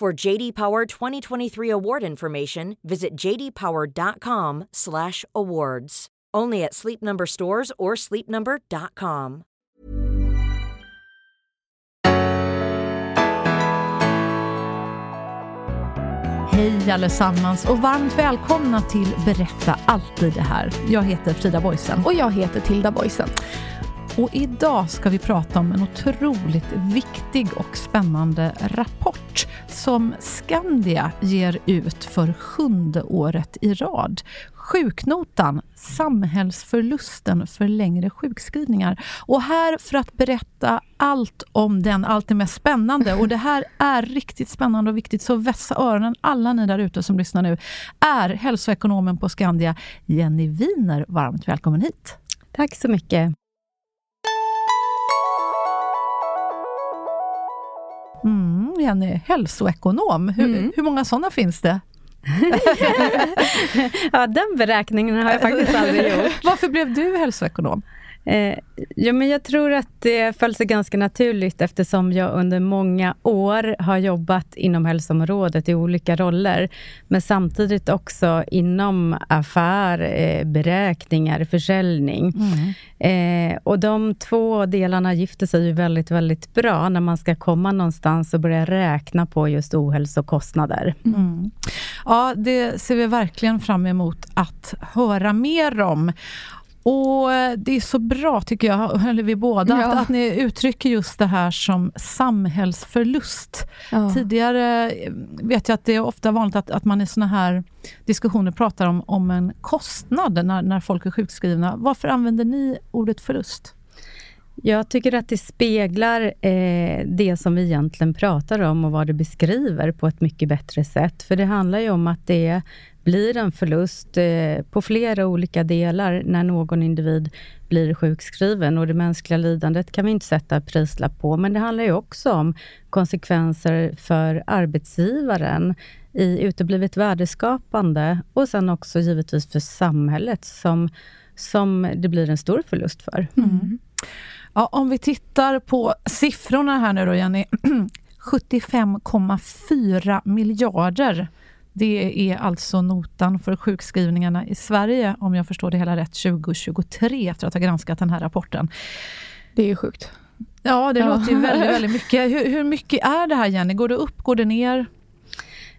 For JD Power 2023 award information, visit jdpower.com/awards. Only at Sleep Number stores or sleepnumber.com. Hej allesammans och varmt välkomna till Berätta alltid det här. Jag heter Frida Boysen. Och jag heter Tilda Boysen. Och idag ska vi prata om en otroligt viktig och spännande rapport som Skandia ger ut för sjunde året i rad. Sjuknotan, samhällsförlusten för längre sjukskrivningar. Och här för att berätta allt om den, allt det mest spännande, och det här är riktigt spännande och viktigt, så vässa öronen alla ni där ute som lyssnar nu, är hälsoekonomen på Skandia, Jenny Winer. Varmt välkommen hit. Tack så mycket. Mm, Jenny, hälsoekonom. Hur, mm. hur många sådana finns det? ja, den beräkningen har jag faktiskt aldrig gjort. Varför blev du hälsoekonom? Eh, ja, men jag tror att det föll sig ganska naturligt eftersom jag under många år har jobbat inom hälsoområdet i olika roller, men samtidigt också inom affär, eh, beräkningar, försäljning. Mm. Eh, och de två delarna gifter sig ju väldigt, väldigt bra när man ska komma någonstans och börja räkna på just ohälsokostnader. Mm. Ja, det ser vi verkligen fram emot att höra mer om. Och Det är så bra, tycker jag, eller vi båda, ja. att, att, ni uttrycker just det här som samhällsförlust. Ja. Tidigare eh, vet jag att det är ofta vanligt att, att man i såna här diskussioner pratar om, om en kostnad när, när folk är sjukskrivna. Varför använder ni ordet förlust? Jag tycker att det speglar eh, det som vi egentligen pratar om och vad det beskriver på ett mycket bättre sätt. För det handlar ju om att det blir en förlust eh, på flera olika delar när någon individ blir sjukskriven. Och det mänskliga lidandet kan vi inte sätta prislapp på, men det handlar ju också om konsekvenser för arbetsgivaren i uteblivet värdeskapande och sen också givetvis för samhället som, som det blir en stor förlust för. Mm. Ja, om vi tittar på siffrorna här nu då, Jenny. 75,4 miljarder det är alltså notan för sjukskrivningarna i Sverige, om jag förstår det hela rätt, 2023, efter att ha granskat den här rapporten. Det är ju sjukt. Ja, det ja. låter ju väldigt, väldigt mycket. Hur, hur mycket är det här, Jenny? Går det upp, går det ner?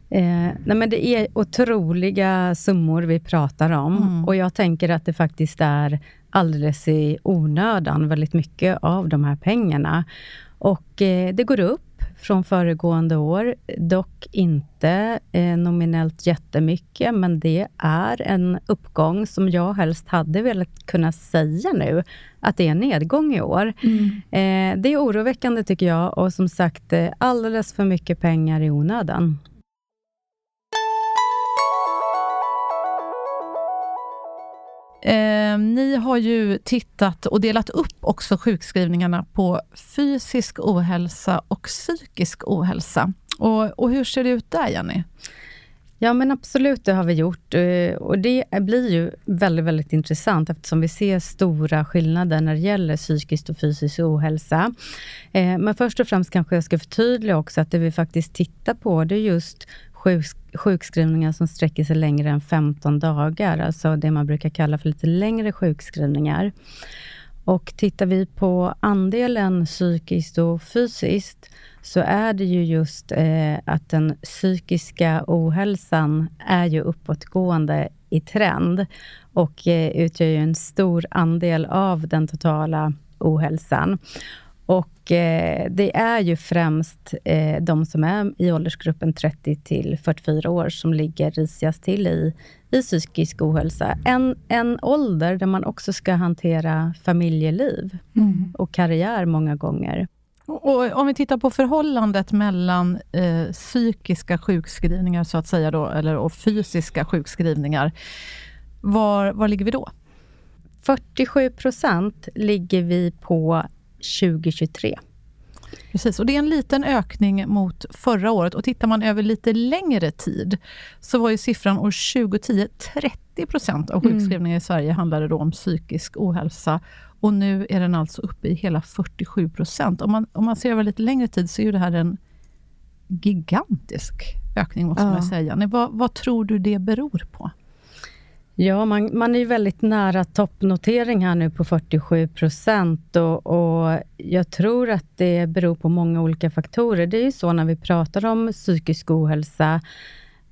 Eh, nej men det är otroliga summor vi pratar om mm. och jag tänker att det faktiskt är alldeles i onödan, väldigt mycket av de här pengarna. Och eh, det går upp från föregående år. Dock inte eh, nominellt jättemycket, men det är en uppgång som jag helst hade velat kunna säga nu, att det är en nedgång i år. Mm. Eh, det är oroväckande tycker jag och som sagt eh, alldeles för mycket pengar i onödan. Eh, ni har ju tittat och delat upp också sjukskrivningarna på fysisk ohälsa och psykisk ohälsa. Och, och hur ser det ut där, Jenny? Ja, men absolut, det har vi gjort. Eh, och det blir ju väldigt, väldigt intressant eftersom vi ser stora skillnader när det gäller psykisk och fysisk ohälsa. Eh, men först och främst kanske jag ska förtydliga också att det vi faktiskt tittar på, det är just sjukskrivningar som sträcker sig längre än 15 dagar, alltså det man brukar kalla för lite längre sjukskrivningar. Och tittar vi på andelen psykiskt och fysiskt, så är det ju just eh, att den psykiska ohälsan är ju uppåtgående i trend och eh, utgör ju en stor andel av den totala ohälsan. Och eh, det är ju främst eh, de som är i åldersgruppen 30 till 44 år som ligger risigast till i, i psykisk ohälsa. En, en ålder där man också ska hantera familjeliv mm. och karriär många gånger. Och om vi tittar på förhållandet mellan eh, psykiska sjukskrivningar så att säga då, eller, och fysiska sjukskrivningar. Var, var ligger vi då? 47 procent ligger vi på 2023. Precis, och det är en liten ökning mot förra året. Och tittar man över lite längre tid, så var ju siffran år 2010 30 procent av mm. sjukskrivningar mm. i Sverige handlade då om psykisk ohälsa. Och nu är den alltså uppe i hela 47 procent. Om man, om man ser över lite längre tid så är det här en gigantisk ökning, måste ja. man säga. Nej, vad, vad tror du det beror på? Ja, man, man är väldigt nära toppnotering här nu på 47 procent och, och, jag tror att det beror på många olika faktorer. Det är ju så när vi pratar om psykisk ohälsa,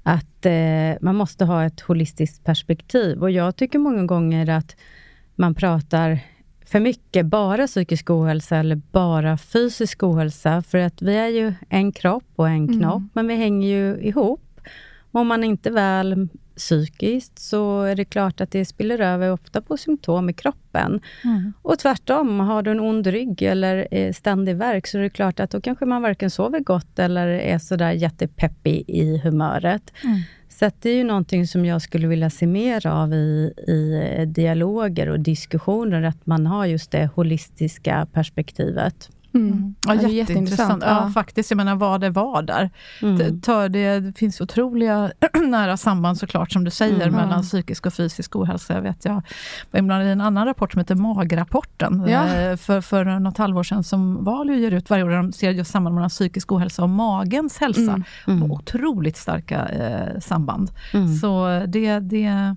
att eh, man måste ha ett holistiskt perspektiv och jag tycker många gånger att man pratar för mycket bara psykisk ohälsa eller bara fysisk ohälsa, för att vi är ju en kropp och en knopp, mm. men vi hänger ju ihop. Mår man inte väl psykiskt så är det klart att det spiller över ofta på symptom i kroppen. Mm. Och tvärtom, har du en ond rygg eller ständig värk så är det klart att då kanske man varken sover gott eller är sådär jättepeppig i humöret. Mm. Så det är ju någonting som jag skulle vilja se mer av i, i dialoger och diskussioner, att man har just det holistiska perspektivet. Mm. mm. Ja, ja, jätteintressant. Ja. ja. faktiskt. Jag menar, vad det var där. Mm. Det, det finns otroliga nära samband såklart, som du säger, mm. mellan psykisk och fysisk ohälsa. Jag vet, jag var inblandad i en annan rapport som heter Magrapporten, ja. Eh, för, för något halvår sedan, som Valio ger ut varje år, där de ser just samband mellan psykisk ohälsa och magens hälsa. Mm. Mm. Otroligt starka eh, samband. Så det, det är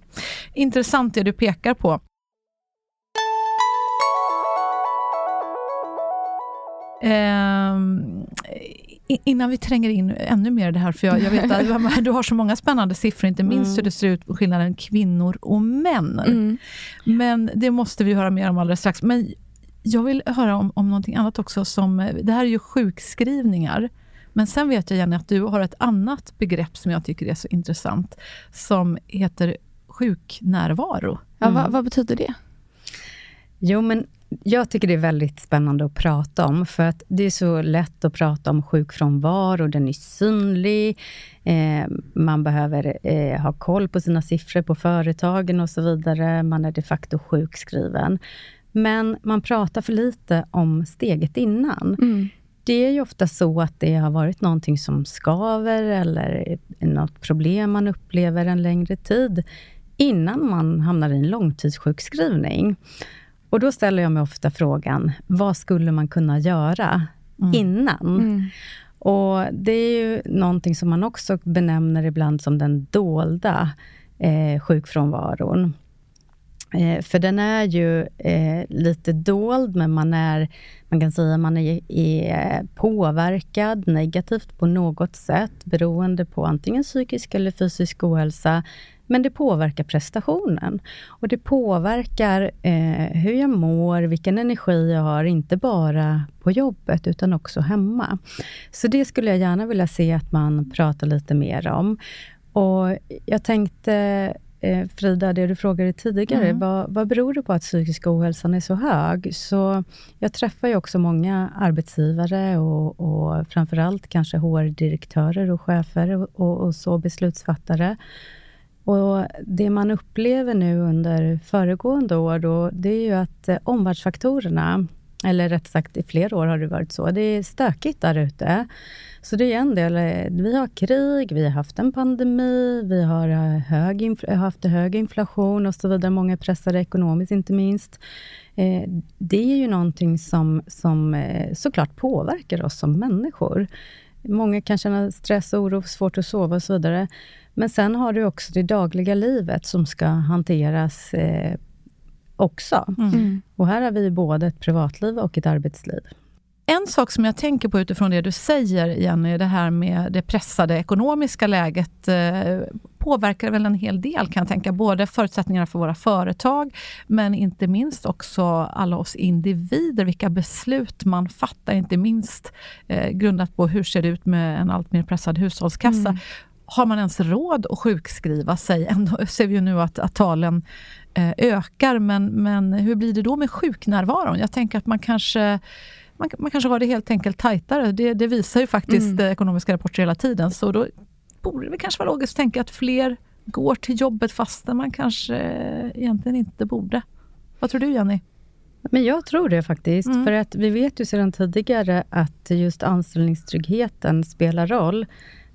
intressant det du pekar på. Eh, innan vi tränger in ännu mer i det här, för jag, jag vet att du har så många spännande siffror, inte minst mm. hur det ser ut på skillnaden kvinnor och män. Mm. Men det måste vi höra mer om alldeles strax. Men jag vill höra om, om någonting annat också. Som, det här är ju sjukskrivningar. Men sen vet jag, Jenny, att du har ett annat begrepp som jag tycker är så intressant, som heter sjuknärvaro. Ja, vad, vad betyder det? Jo, men jag tycker det är väldigt spännande att prata om, för att det är så lätt att prata om sjukfrånvaro. Den är synlig, eh, man behöver eh, ha koll på sina siffror på företagen och så vidare. Man är de facto sjukskriven. Men man pratar för lite om steget innan. Mm. Det är ju ofta så att det har varit någonting som skaver eller något problem man upplever en längre tid innan man hamnar i en långtidssjukskrivning. Och då ställer jag mig ofta frågan, vad skulle man kunna göra mm. innan? Mm. Och Det är ju någonting som man också benämner ibland som den dolda eh, sjukfrånvaron. Eh, för den är ju eh, lite dold, men man, är, man kan säga att man är, är påverkad negativt på något sätt, beroende på antingen psykisk eller fysisk ohälsa, men det påverkar prestationen. Och det påverkar eh, hur jag mår, vilken energi jag har, inte bara på jobbet, utan också hemma. Så det skulle jag gärna vilja se att man pratar lite mer om. Och jag tänkte, eh, Frida, det du frågade tidigare, mm. vad, vad beror det på att psykisk ohälsan är så hög? Så jag träffar ju också många arbetsgivare och, och framförallt kanske HR-direktörer och chefer och, och så beslutsfattare och Det man upplever nu under föregående år, då, det är ju att eh, omvärldsfaktorerna, eller rätt sagt i flera år har det varit så, det är stökigt där ute. Så det är en del, eh, vi har krig, vi har haft en pandemi, vi har eh, hög, haft hög inflation och så vidare. Många är pressade ekonomiskt, inte minst. det är ju någonting som, som såklart påverkar oss som människor. Många kan känna stress, oro, svårt att sova och så vidare. Men sen har du också det dagliga livet som ska hanteras eh, också. Mm. Och här har vi både ett privatliv och ett arbetsliv. En sak som jag tänker på utifrån det du säger, Jenny, det här med det pressade ekonomiska läget eh, påverkar väl en hel del, kan jag tänka. Både förutsättningarna för våra företag, men inte minst också alla oss individer, vilka beslut man fattar, inte minst eh, grundat på hur ser det ut med en allt mer pressad hushållskassa. Mm. Har man ens råd att sjukskriva sig? Ändå ser vi ju nu att, att talen eh, ökar, men, men hur blir det då med sjuknärvaron? Jag tänker att man kanske man, man kanske har det helt enkelt tajtare. Det, det visar ju faktiskt mm. ekonomiska rapporter hela tiden. Så då borde det kanske vara logiskt att tänka att fler går till jobbet fastän man kanske egentligen inte borde. Vad tror du Jenny? Men jag tror det faktiskt. Mm. För att vi vet ju sedan tidigare att just anställningstryggheten spelar roll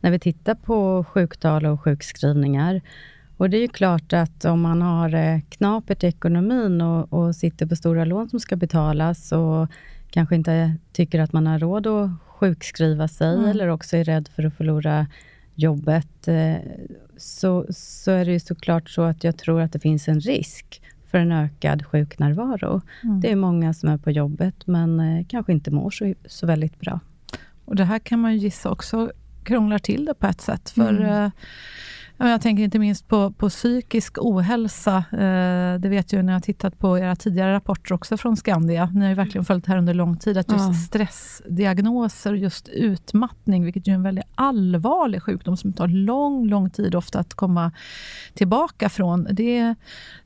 när vi tittar på sjuktal och sjukskrivningar. Och det är ju klart att om man har eh, knapert i ekonomin och, och sitter på stora lån som ska betalas och kanske inte tycker att man har råd att sjukskriva sig mm. eller också är rädd för att förlora jobbet, eh, så, så är det ju såklart så att jag tror att det finns en risk för en ökad sjuknärvaro. Mm. Det är många som är på jobbet, men eh, kanske inte mår så, så väldigt bra. Och Det här kan man ju gissa också krånglar till det på ett sätt. För mm. Eh, jag tänker inte minst på, på psykisk ohälsa. Eh, det vet jag när jag tittat på era tidigare rapporter också från Skandia. Ni har ju verkligen följt det här under lång tid. Att just ja. stressdiagnoser, just utmattning, vilket är en väldigt allvarlig sjukdom som tar lång, lång tid ofta att komma tillbaka från. Det,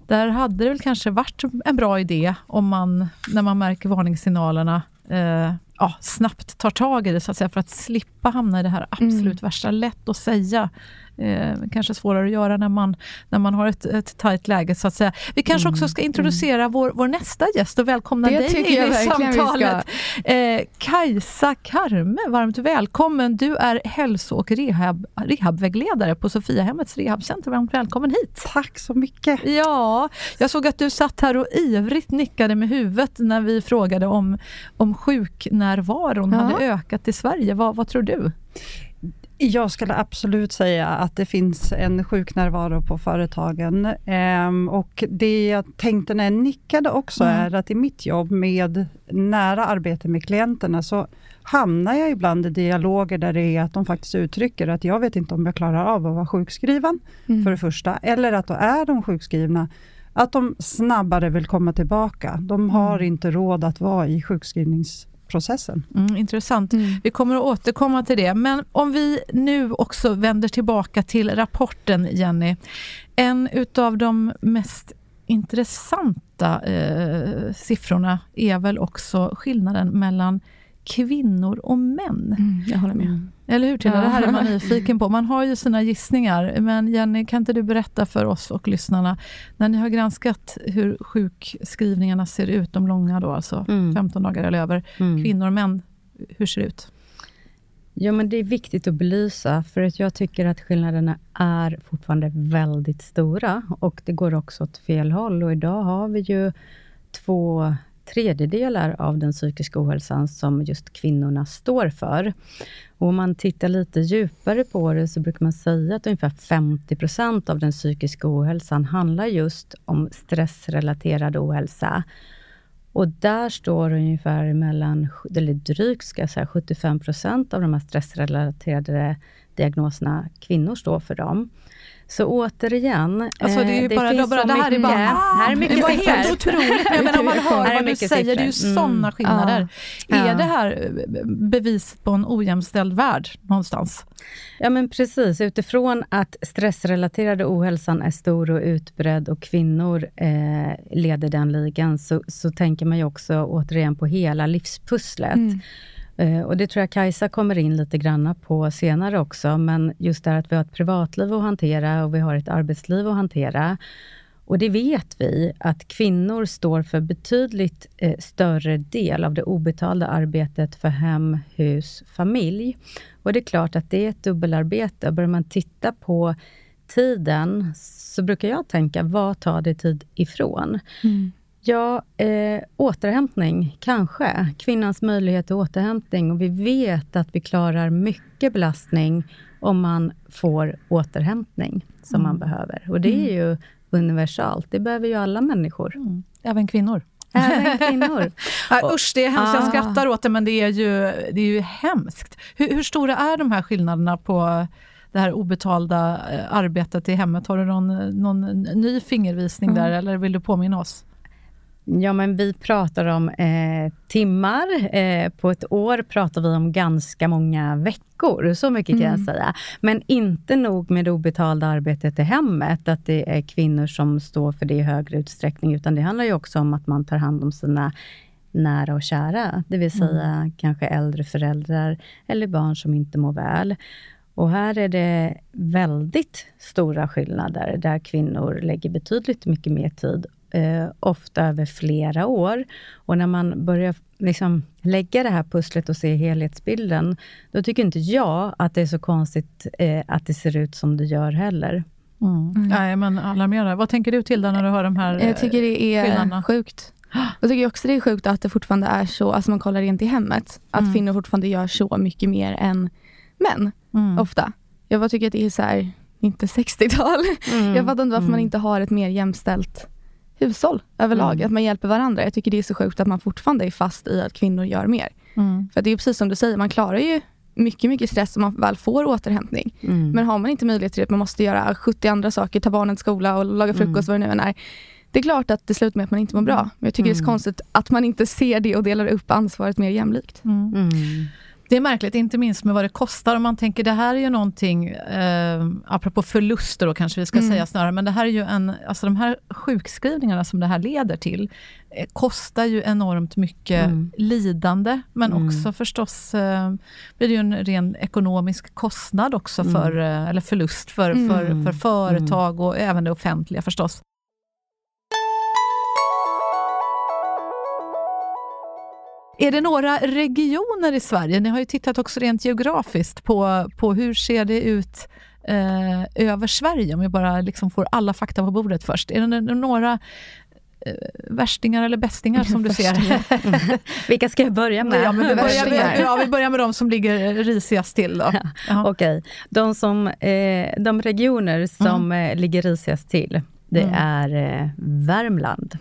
där hade det väl kanske varit en bra idé om man, när man märker varningssignalerna, eh, ja, snabbt tar tag i det, så att säga, för att slippa hamna i det här absolut mm. värsta. Lätt att säga, eh, kanske svårare att göra när man, när man har ett, ett tajt läge, så att säga. Vi kanske mm. också ska introducera mm. vår, vår nästa gäst och välkomna det dig in i samtalet. Eh, Kajsa Karme, varmt välkommen. Du är hälso och rehab, rehabvägledare på Sofiahemmets rehabcenter. Varmt välkommen hit. Tack så mycket. Ja, jag såg att du satt här och ivrigt nickade med huvudet när vi frågade om, om sjuknärvaron ja. hade ökat i Sverige. Vad, vad tror du? Jag skulle absolut säga att det finns en sjuknärvaro på företagen. Ehm, och det jag tänkte när jag nickade också mm. är att i mitt jobb med nära arbete med klienterna så hamnar jag ibland i dialoger där det är att de faktiskt uttrycker att jag vet inte om jag klarar av att vara sjukskriven, mm. för det första. Eller att då är de sjukskrivna, att de snabbare vill komma tillbaka. De har mm. inte råd att vara i sjukskrivnings processen. Mm, intressant. Mm. Vi kommer att återkomma till det. Men om vi nu också vänder tillbaka till rapporten, Jenny. En utav de mest intressanta eh, siffrorna är väl också skillnaden mellan kvinnor och män. Mm, jag håller med. Eller hur Tilda? Ja. Det här är man nyfiken på. Man har ju sina gissningar. Men Jenny, kan inte du berätta för oss och lyssnarna, när ni har granskat hur sjukskrivningarna ser ut, de långa då, alltså mm. 15 dagar eller över, mm. kvinnor och män, hur ser det ut? Ja, men det är viktigt att belysa, för att jag tycker att skillnaderna är fortfarande väldigt stora och det går också åt fel håll. Och idag har vi ju två tredjedelar av den psykiska ohälsan som just kvinnorna står för. Och om man tittar lite djupare på det, så brukar man säga att ungefär 50 procent av den psykiska ohälsan handlar just om stressrelaterad ohälsa. Och där står ungefär mellan, eller drygt ska jag säga, 75 procent av de här stressrelaterade diagnoserna, kvinnor står för dem. Så återigen, alltså det, är ju eh, det bara, finns bara, så det här mycket. Är bara, ah, här är mycket det var siffror. helt otroligt. Men, men om man hör vad du säger, siffror. det är ju mm. sådana skillnader. Ja. Är ja. det här bevis på en ojämställd värld någonstans? Ja, men precis. Utifrån att stressrelaterade ohälsan är stor och utbredd och kvinnor eh, leder den ligan, så, så tänker man ju också återigen på hela livspusslet. Mm. Eh, och Det tror jag Kajsa kommer in lite grann på senare också, men just det här att vi har ett privatliv att hantera och vi har ett arbetsliv att hantera. Och det vet vi, att kvinnor står för betydligt eh, större del av det obetalda arbetet för hem, hus, familj. Och det är klart att det är ett dubbelarbete. Börjar man titta på tiden, så brukar jag tänka, vad tar det tid ifrån? Mm. Ja, eh, återhämtning, kanske. Kvinnans möjlighet till återhämtning. Och vi vet att vi klarar mycket belastning om man får återhämtning som mm. man behöver. Och det är mm. ju universalt. Det behöver ju alla människor. Mm. Även kvinnor. Även kvinnor. usch, det är hemskt. Jag Ah. skrattar åt det, men det är ju, det är ju hemskt. Hur, hur stora är de här skillnaderna på det här obetalda eh, arbetet i hemmet? Har du någon, någon ny fingervisning där, eller vill du påminna oss? Ja, men vi pratar om eh, timmar. Eh, på ett år pratar vi om ganska många veckor. Så mycket kan jag säga. Men inte nog med det obetalda arbetet i hemmet, att det är kvinnor som står för det i högre utsträckning, utan det handlar ju också om att man tar hand om sina nära och kära, det vill säga kanske äldre föräldrar eller barn som inte mår väl. Och här är det väldigt stora skillnader, där kvinnor lägger betydligt mycket mer tid, eh, ofta över flera år. Och när man börjar liksom lägga det här pusslet och se helhetsbilden, då tycker inte jag att det är så konstigt eh, att det ser ut som det gör heller. Mm. Nej, men alarmera. Vad tänker du till när du hör de här Jag tycker det skillnaderna. är sjukt. Jag tycker också det är sjukt att det fortfarande är så, alltså man kollar rent i hemmet, att Mm. kvinnor fortfarande gör så mycket mer än män, Mm. ofta. Jag bara tycker att det är så här, inte 60-tal. Mm. Jag fattar inte varför man inte har ett mer jämställt hushåll överlag, Mm. att man hjälper varandra. Jag tycker det är så sjukt att man fortfarande är fast i att kvinnor gör mer. Mm. För det är precis som du säger, man klarar ju mycket, mycket stress om man väl får återhämtning. Mm. Men har man inte möjlighet till det, att man måste göra 70 andra saker, ta barnen till skola och laga frukost, vad det nu än är. Det är klart att det slutar med att man inte mår bra. Men jag tycker det är så konstigt att man inte ser det och delar upp ansvaret mer jämlikt. Mm. Mm. Det är märkligt, inte minst med vad det kostar. Om man tänker, det här är ju någonting, eh, apropå förluster då kanske vi ska Mm. säga snarare, men det här är ju en, alltså de här sjukskrivningarna som det här leder till, eh, kostar ju enormt mycket Mm. lidande, men Mm. också förstås eh, blir det ju en ren ekonomisk kostnad också, Mm. för, eh, eller förlust för, Mm. för, för företag och även det offentliga förstås. Är det några regioner i Sverige, ni har ju tittat också rent geografiskt på, på hur ser det ut eh, över Sverige, om vi bara liksom får alla fakta på bordet först. Är det några eh, värstingar eller bästingar som du ser? Vilka ska jag börja med? ja, vi, börjar med, ja, vi börjar med de som ligger risigast till. Då. Jaha. Okej, de, som, eh, de regioner som eh, ligger risigast till, det Mm. är eh, Värmland,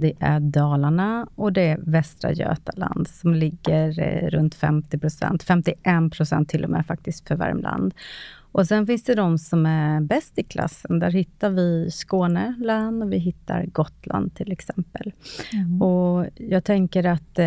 det är Dalarna och det är Västra Götaland som ligger eh, runt 50 procent, 51 procent till och med faktiskt för Värmland. Och sen finns det de som är bäst i klassen. Där hittar vi Skåne län och vi hittar Gotland till exempel. Och jag tänker att eh,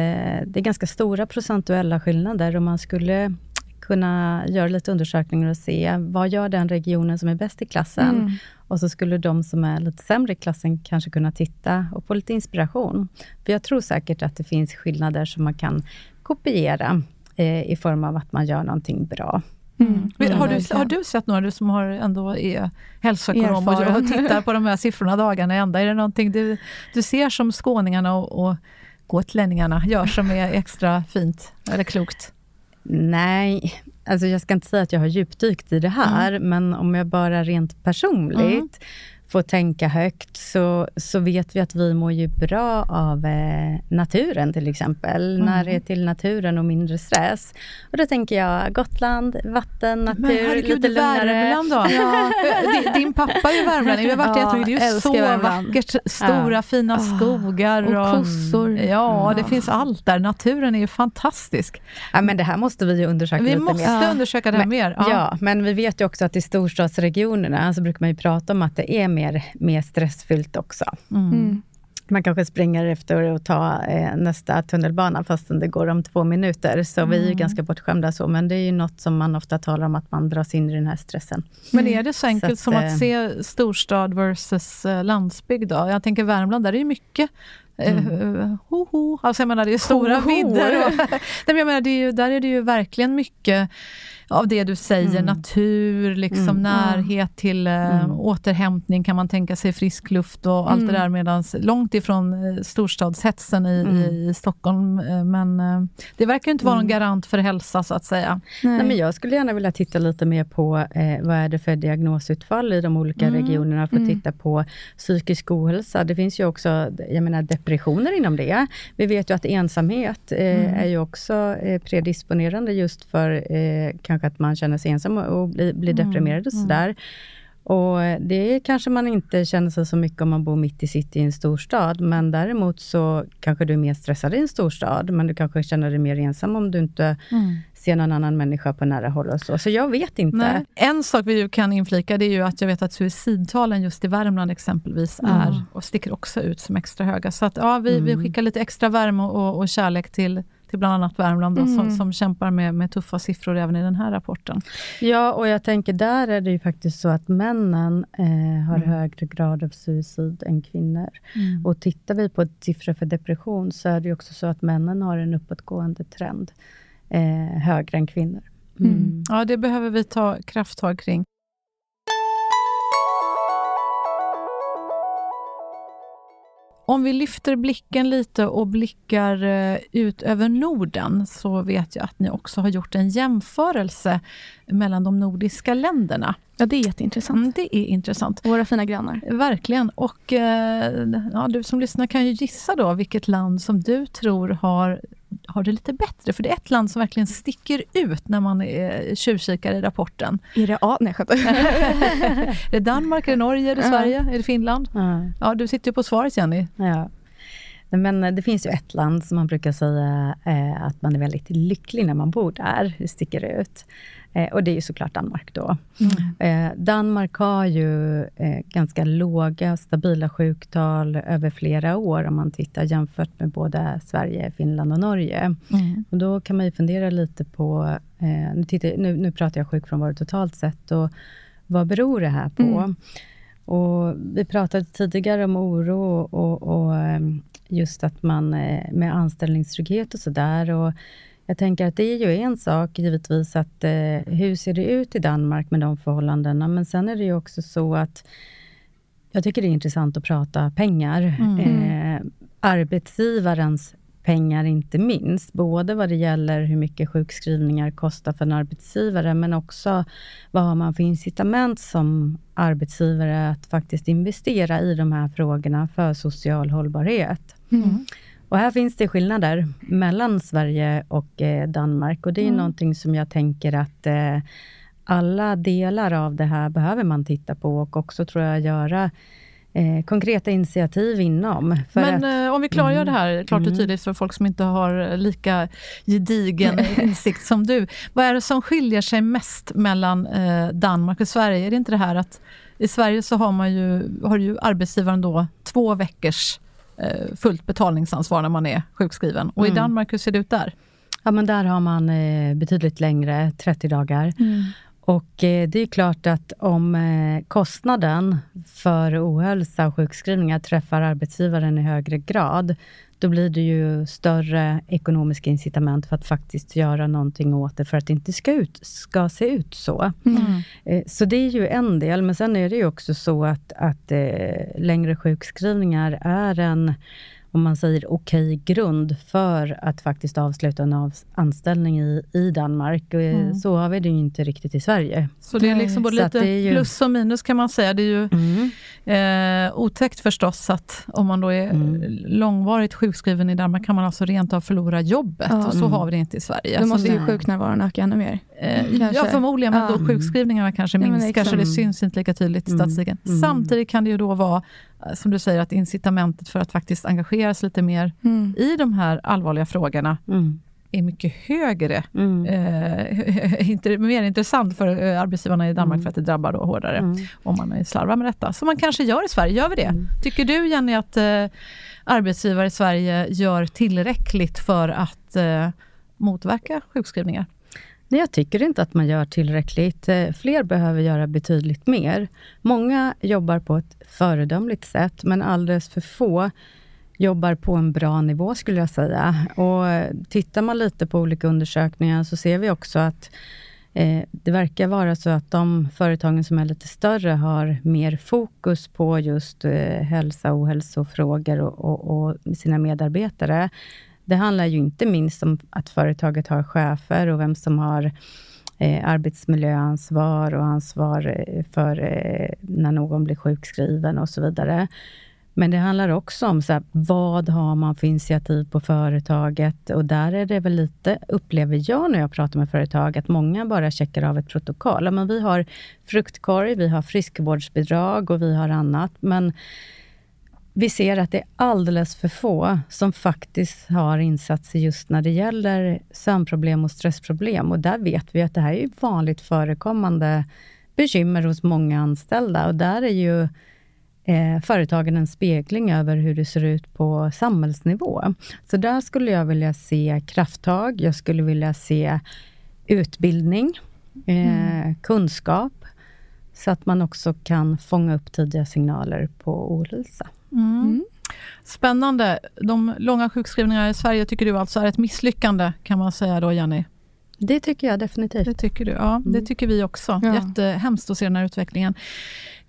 det är ganska stora procentuella skillnader om man skulle kunna göra lite undersökningar och se vad gör den regionen som är bäst i klassen? Mm. Och så skulle de som är lite sämre i klassen kanske kunna titta och få lite inspiration. För jag tror säkert att det finns skillnader som man kan kopiera eh, i form av att man gör någonting bra. Mm. Har, du, har du sett några, du som har ändå är hälsoekonom och, Erfaren. och tittar på de här siffrorna dagarna i ända, är det någonting du, du ser som skåningarna och, och gotlänningarna gör som är extra fint eller klokt? Nej, alltså jag ska inte säga att jag har djupdykt i det här, men om jag bara rent personligt Mm. Får tänka högt, så, så vet vi att vi mår ju bra av eh, naturen till exempel. Mm. Närhet till naturen och mindre stress. Och då tänker jag Gotland, vatten, natur, Men herregud, lite lugnare. Värmland då? Din- Din pappa är ju värmlänning, vi har varit Ja, jättemycket. Det är ju så Värmland. vackert. Stora fina skogar. Och kossor. Ja, det Ja. finns allt där. Naturen är ju fantastisk. Ja, men det här måste vi ju undersöka Vi lite måste mer. undersöka det här Men- mer. Ja. men vi vet ju också att i storstadsregionerna så brukar man ju prata om att det är mer, mer stressfyllt också. Mm. Man kanske springer efter att ta eh, nästa tunnelbana fastän det går om två minuter. Så vi är Mm. ju ganska bortskämda så, men det är ju något som man ofta talar om, att man dras in i den här stressen. Men är det så enkelt att, som att eh, se storstad versus eh, landsbygd? Då? Jag tänker Värmland, där är det ju mycket eh, Mm. ho, ho. Alltså jag menar, det är stora ho. vidder. Och, Nej, men jag menar, det är ju, där är det ju verkligen mycket av det du säger, Mm. natur, liksom Mm. närhet till eh, Mm. återhämtning, kan man tänka sig frisk luft och allt det Mm. där, medan långt ifrån eh, storstadshetsen i, Mm. i, i Stockholm. Eh, men eh, det verkar inte vara någon Mm. garant för hälsa, så att säga. Nej. Nej, men jag skulle gärna vilja titta lite mer på eh, vad är det för diagnosutfall i de olika Mm. regionerna, för att Mm. titta på psykisk ohälsa. Det finns ju också jag menar, depressioner inom det. Vi vet ju att ensamhet eh, Mm. är ju också eh, predisponerande just för eh, kanske att man känner sig ensam och blir, blir Mm. deprimerad och Mm. sådär. Och Det kanske man inte känner sig så mycket om man bor mitt i city i en storstad, men däremot så kanske du är mer stressad i en storstad, men du kanske känner dig mer ensam om du inte mm. ser någon annan människa på nära håll och så. Så jag vet inte. Nej. En sak vi kan inflika, det är ju att jag vet att suicidtalen just i Värmland exempelvis mm. är och sticker också ut som extra höga. Så att ja, vi, mm. vi skickar lite extra värme och, och kärlek till till bland annat Värmland, då, mm. som, som kämpar med, med tuffa siffror även i den här rapporten. Ja, och jag tänker där är det ju faktiskt så att männen eh, har mm. högre grad av suicid än kvinnor. Mm. Och tittar vi på siffror för depression, så är det också så att männen har en uppåtgående trend, eh, högre än kvinnor. Mm. mm. Ja, det behöver vi ta krafttag kring. Om vi lyfter blicken lite och blickar eh, ut över Norden, så vet jag att ni också har gjort en jämförelse mellan de nordiska länderna. Ja, det är jätteintressant. Mm, det är intressant. Våra fina grannar. Verkligen. Och eh, ja, du som lyssnar kan ju gissa då vilket land som du tror har har det lite bättre. För det är ett land som verkligen sticker ut när man är tjuvkikar i rapporten. Är det A? Nej, Är det Danmark, är det Norge, är det Sverige, är det Finland? Ja, ja du sitter ju på svaret Jenny. Ja. Men eh, det finns ju ett land som man brukar säga eh, att man är väldigt lycklig när man bor där. Det sticker ut. Eh, och det är ju såklart Danmark då. Mm. Eh, Danmark har ju eh, ganska låga, stabila sjuktal över flera år, om man tittar jämfört med både Sverige, Finland och Norge. Mm. Och då kan man ju fundera lite på, nu, tittar, nu, nu, pratar jag sjukfrånvaro totalt sett, och vad beror det här på? Mm. Och vi pratade tidigare om oro och, och just att man med anställningstrygghet och sådär. Jag tänker att det är ju en sak givetvis att eh, hur ser det ut i Danmark med de förhållandena, men sen är det ju också så att jag tycker det är intressant att prata pengar. Mm. Eh, arbetsgivarens pengar inte minst, både vad det gäller hur mycket sjukskrivningar kostar för en arbetsgivare, men också vad har man för incitament som arbetsgivare att faktiskt investera i de här frågorna för social hållbarhet. Mm. Och här finns det skillnader mellan Sverige och eh, Danmark och det är mm. någonting som jag tänker att eh, alla delar av det här behöver man titta på och också tror jag göra eh, konkreta initiativ inom. Men att, eh, om vi klargör mm, det här klart och mm. tydligt för folk som inte har lika gedigen insikt som du. Vad är det som skiljer sig mest mellan Danmark och Sverige? Är det inte det här att i Sverige så har, man ju, har ju arbetsgivaren då två veckors fullt betalningsansvar när man är sjukskriven. Och mm. i Danmark, hur ser det ut där? Ja, men där har man eh, betydligt längre, 30 dagar. Mm. Och eh, det är klart att om eh, kostnaden för ohälsa och sjukskrivningar träffar arbetsgivaren i högre grad, då blir det ju större ekonomiska incitament för att faktiskt göra någonting åt det, för att det inte ska, ut, ska se ut så. Mm. Eh, så det är ju en del, men sen är det ju också så att, att längre sjukskrivningar är en om man säger okej okay grund för att faktiskt avsluta en av anställning i, i Danmark. Mm. Så har vi det ju inte riktigt i Sverige. Så det är liksom både lite ju... plus och minus kan man säga. Det är ju mm. eh, otäckt förstås att om man då är mm. långvarigt sjukskriven i Danmark kan man alltså rent av förlora jobbet ja. och så har vi det inte i Sverige. Då måste ju sjuknärvaron öka ännu mer. Eh, ja, förmodligen, men då sjukskrivningarna kanske ja, minskar, så det syns inte lika tydligt i mm. statistiken. Mm. Samtidigt kan det ju då vara, eh, som du säger, att incitamentet för att faktiskt engagera sig lite mer mm. i de här allvarliga frågorna mm. är mycket högre. Mm. Eh, inte, mer intressant för eh, arbetsgivarna i Danmark, mm. för att det drabbar då hårdare mm. om man är slarvar med detta. Som man kanske gör i Sverige. Gör vi det? Tycker du, Jenny, att eh, arbetsgivare i Sverige gör tillräckligt för att eh, motverka sjukskrivningar? Nej, jag tycker inte att man gör tillräckligt. Eh, fler behöver göra betydligt mer. Många jobbar på ett föredömligt sätt, men alldeles för få jobbar på en bra nivå, skulle jag säga. Och eh, Tittar man lite på olika undersökningar, så ser vi också att eh, det verkar vara så att de företagen som är lite större, har mer fokus på just eh, hälsa och ohälsofrågor och, och, och sina medarbetare. Det handlar ju inte minst om att företaget har chefer och vem som har eh, arbetsmiljöansvar och ansvar eh, för eh, när någon blir sjukskriven och så vidare. Men det handlar också om så här, vad har man för initiativ på företaget? Och där är det väl lite, upplever jag när jag pratar med företag, att många bara checkar av ett protokoll. Men vi har fruktkorg, vi har friskvårdsbidrag och vi har annat. Men vi ser att det är alldeles för få som faktiskt har insatser just när det gäller sömnproblem och stressproblem. Och där vet vi att det här är vanligt förekommande bekymmer hos många anställda. Och där är ju eh, företagen en spegling över hur det ser ut på samhällsnivå. Så där skulle jag vilja se krafttag. Jag skulle vilja se utbildning, eh, mm. kunskap, så att man också kan fånga upp tidiga signaler på ohälsa. Mm. mm. Spännande. De långa sjukskrivningarna i Sverige tycker du alltså är ett misslyckande, kan man säga då, Jenny? Det tycker jag definitivt. Det tycker du, ja. Mm. Det tycker vi också. Ja. Jättehemskt att se den här utvecklingen.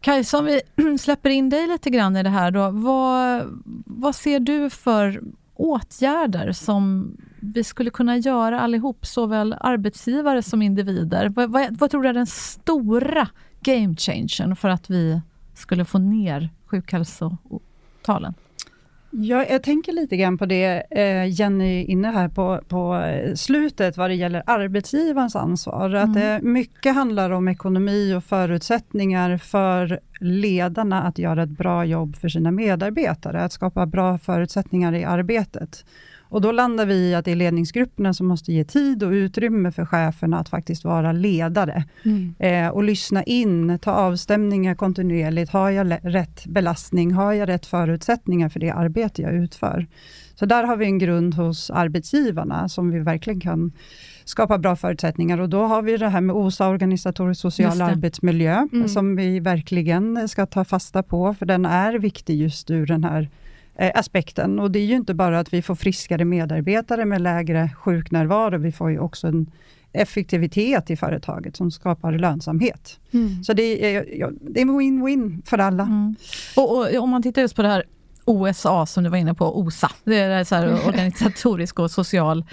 Kajsa, om vi släpper in dig lite grann i det här. Då, vad, vad ser du för åtgärder som vi skulle kunna göra allihop, såväl arbetsgivare som individer? Vad, vad, vad tror du är den stora game changern för att vi skulle få ner sjukhälsotalen? Ja, jag tänker lite grann på det eh, Jenny är inne här på, på slutet, vad det gäller arbetsgivarens ansvar. Mm. Att det mycket handlar om ekonomi och förutsättningar för ledarna att göra ett bra jobb för sina medarbetare, att skapa bra förutsättningar i arbetet. Och då landar vi i att det är ledningsgrupperna som måste ge tid och utrymme för cheferna att faktiskt vara ledare. Mm. Eh, och lyssna in, ta avstämningar kontinuerligt. Har jag rätt belastning? Har jag rätt förutsättningar för det arbete jag utför? Så där har vi en grund hos arbetsgivarna, som vi verkligen kan skapa bra förutsättningar. Och då har vi det här med OSA, organisatorisk social arbetsmiljö, mm. som vi verkligen ska ta fasta på, för den är viktig just ur den här aspekten. Och det är ju inte bara att vi får friskare medarbetare med lägre sjuknärvaro, vi får ju också en effektivitet i företaget som skapar lönsamhet. Mm. Så det är, ja, det är win-win för alla. Mm. Och, och, om man tittar just på det här OSA som du var inne på, OSA, det är så här organisatorisk och social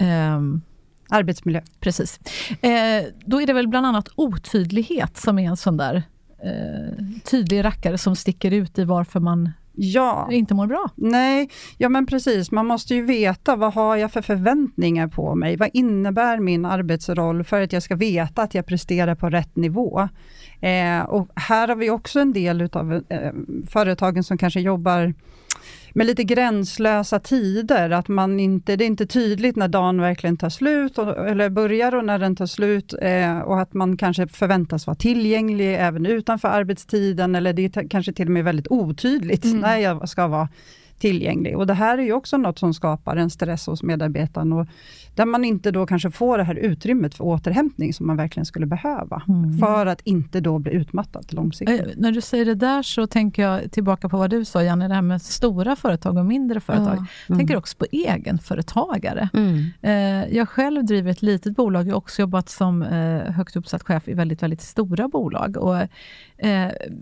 um, arbetsmiljö. Precis. Eh, då är det väl bland annat otydlighet som är en sån där eh, tydlig rackare som sticker ut i varför man ja. inte mår bra. Nej, ja men precis. Man måste ju veta vad har jag för förväntningar på mig? Vad innebär min arbetsroll för att jag ska veta att jag presterar på rätt nivå? Eh, och här har vi också en del utav eh, företagen som kanske jobbar med lite gränslösa tider, att man inte, det är inte tydligt när dagen verkligen tar slut, och, eller börjar och när den tar slut, eh, och att man kanske förväntas vara tillgänglig även utanför arbetstiden, eller det är kanske till och med väldigt otydligt mm. när jag ska vara tillgänglig. Och Det här är ju också något som skapar en stress hos medarbetaren och där man inte då kanske får det här utrymmet för återhämtning som man verkligen skulle behöva, mm. för att inte då bli utmattad långsiktigt. Eh, när du säger det där så tänker jag tillbaka på vad du sa Janne, det här med stora företag och mindre företag. Ja. Mm. tänker också på egenföretagare. Mm. Eh, jag själv driver ett litet bolag, jag har också jobbat som eh, högt uppsatt chef i väldigt, väldigt stora bolag. Och,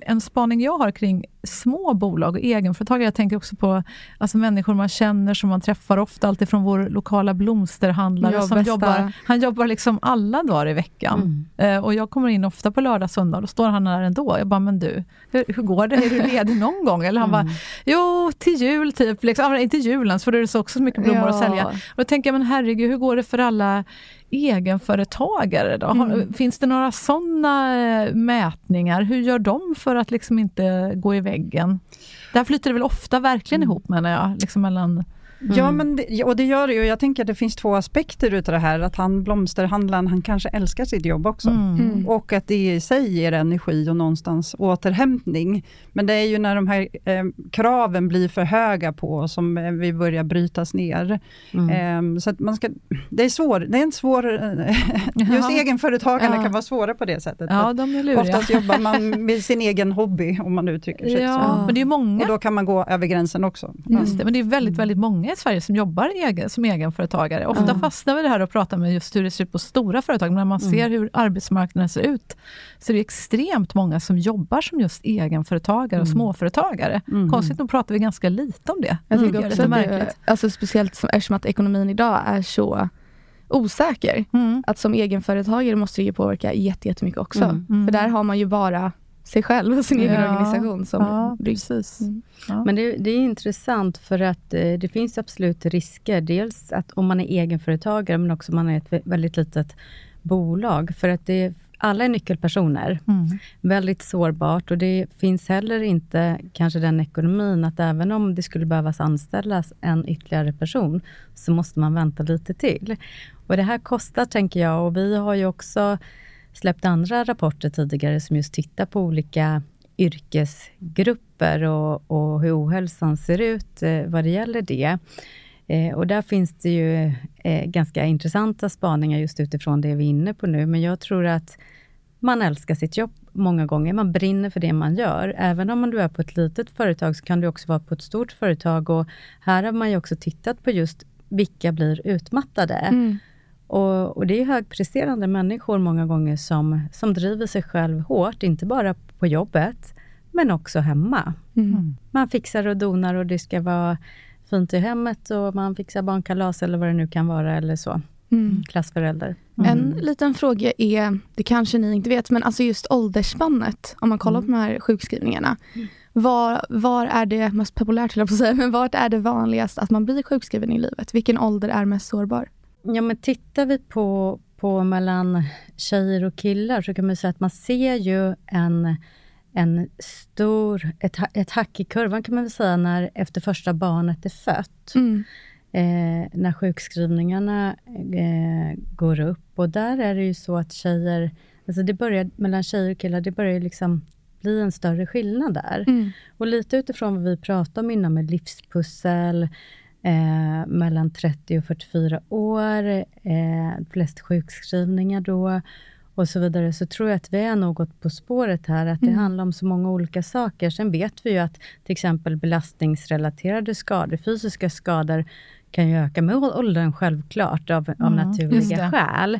en spaning jag har kring små bolag och egenföretagare, jag tänker också på alltså människor man känner, som man träffar ofta, alltifrån vår lokala blomsterhandlare ja, som jobbar, han jobbar liksom alla dagar i veckan. Mm. Eh, och jag kommer in ofta på lördag, söndag, och då står han där ändå. Jag bara, men du, hur, hur går det? Är du ledig någon gång? Eller han mm. bara, jo, till jul typ. Liksom, inte julen, för då är det så också så mycket blommor ja. att sälja. Och då tänker jag, men herregud, hur går det för alla egenföretagare då? Mm. Finns det några sådana eh, mätningar? Hur gör de för att liksom inte gå i väggen? Där flyter det väl ofta verkligen mm. ihop menar jag, liksom mellan Mm. Ja, men det, och det gör det ju. Jag tänker att det finns två aspekter utav det här. Att han, blomsterhandlaren, han kanske älskar sitt jobb också. Mm. mm. Och att det i sig ger energi och någonstans återhämtning. Men det är ju när de här eh, kraven blir för höga på oss som eh, vi börjar brytas ner. Mm. Eh, så att man ska, det är svår, det är en svår... Eh, just egenföretagande ja. kan vara svåra på det sättet. Ja, de är luriga. Oftast jobbar man med sin egen hobby, om man uttrycker sig ja, så. Men det är många. Och då kan man gå över gränsen också. Just det, men det är väldigt, väldigt många många i Sverige som jobbar egen, som egenföretagare. Ofta mm. fastnar vi det här och pratar med just hur det ser ut på stora företag, men när man mm. ser hur arbetsmarknaden ser ut, så är det extremt många som jobbar som just egenföretagare och mm. småföretagare. Mm. Konstigt nog pratar vi ganska lite om det. Jag tycker också det är det, alltså speciellt som, eftersom att ekonomin idag är så osäker. Mm. Att som egenföretagare måste det ju påverka jättemycket också. Mm. För där har man ju bara sig själv och sin egen Ja. organisation som Ja, precis. Mm. Ja. Men det, det är intressant för att eh, det finns absolut risker. Dels att om man är egenföretagare, men också om man är ett vä- väldigt litet bolag. För att det, alla är nyckelpersoner. Mm. Väldigt sårbart och det finns heller inte kanske den ekonomin att även om det skulle behövas anställas en ytterligare person, så måste man vänta lite till. Och det här kostar, tänker jag, och vi har ju också släppt andra rapporter tidigare som just tittar på olika yrkesgrupper och, och hur ohälsan ser ut eh, vad det gäller det. Eh, och där finns det ju eh, ganska intressanta spaningar just utifrån det vi är inne på nu, men jag tror att man älskar sitt jobb många gånger. Man brinner för det man gör. Även om du är på ett litet företag, så kan du också vara på ett stort företag. Och här har man ju också tittat på just vilka blir utmattade. Mm. Och, och det är högpresterande människor många gånger som, som driver sig själv hårt, inte bara på jobbet, men också hemma. Mm. Man fixar och donar och det ska vara fint i hemmet och man fixar barnkalas eller vad det nu kan vara eller så. Mm. Klassförälder. En liten fråga är, det kanske ni inte vet, men alltså just åldersspannet, om man kollar på de här sjukskrivningarna. Var, var är det mest populärt, höll jag på att säga, men vart är det vanligast att man blir sjukskriven i livet? Vilken ålder är mest sårbar? Ja, men tittar vi på, på mellan tjejer och killar så kan man säga att man ser ju en, en stor, ett, ett hack i kurvan kan man väl säga när efter första barnet är fött. Mm. Eh, när sjukskrivningarna eh, går upp. Och där är det ju så att tjejer, alltså det börjar mellan tjejer och killar, det börjar liksom bli en större skillnad där. Mm. Och lite utifrån vad vi pratade om innan med livspussel, eh, mellan 30 och 44 år, eh, flest sjukskrivningar då och så vidare, så tror jag att vi är något på spåret här, att det handlar om så många olika saker. Sen vet vi ju att till exempel belastningsrelaterade skador, fysiska skador, kan ju öka med åldern självklart, av, av Mm, just naturliga skäl.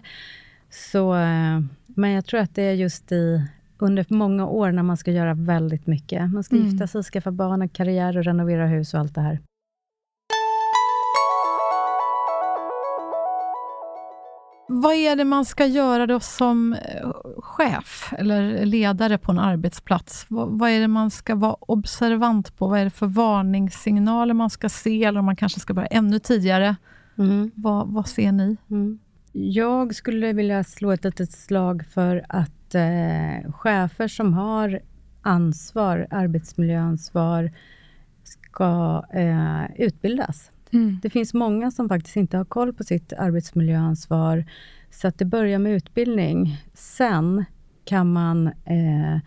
Så, eh, men jag tror att det är just i under många år när man ska göra väldigt mycket. Man ska Mm. gifta sig, skaffa barn, karriär och renovera hus och allt det här. Vad är det man ska göra då som eh, chef eller ledare på en arbetsplats? Vad, vad är det man ska vara observant på? Vad är det för varningssignaler man ska se? Eller om man kanske ska börja ännu tidigare? Vad, vad ser ni? Mm. Jag skulle vilja slå ett litet slag för att eh, chefer som har ansvar, arbetsmiljöansvar, ska eh, utbildas. Mm. Det finns många som faktiskt inte har koll på sitt arbetsmiljöansvar, så att det börjar med utbildning. Sen kan man eh,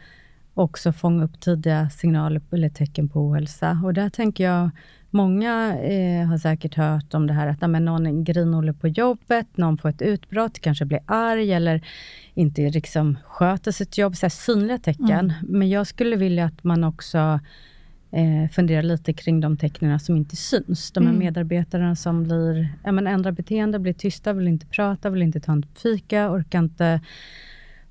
också fånga upp tidiga signaler eller tecken på ohälsa. Och där tänker jag, många eh, har säkert hört om det här att men någon grinhåller på jobbet, någon får ett utbrott, kanske blir arg eller inte liksom sköter sitt jobb, så synliga tecken. Men jag skulle vilja att man också eh, funderar lite kring de tecknen som inte syns. De här Mm. medarbetarna som blir, ja, men ändrar beteende, blir tysta, vill inte prata, vill inte ta en fika, orkar inte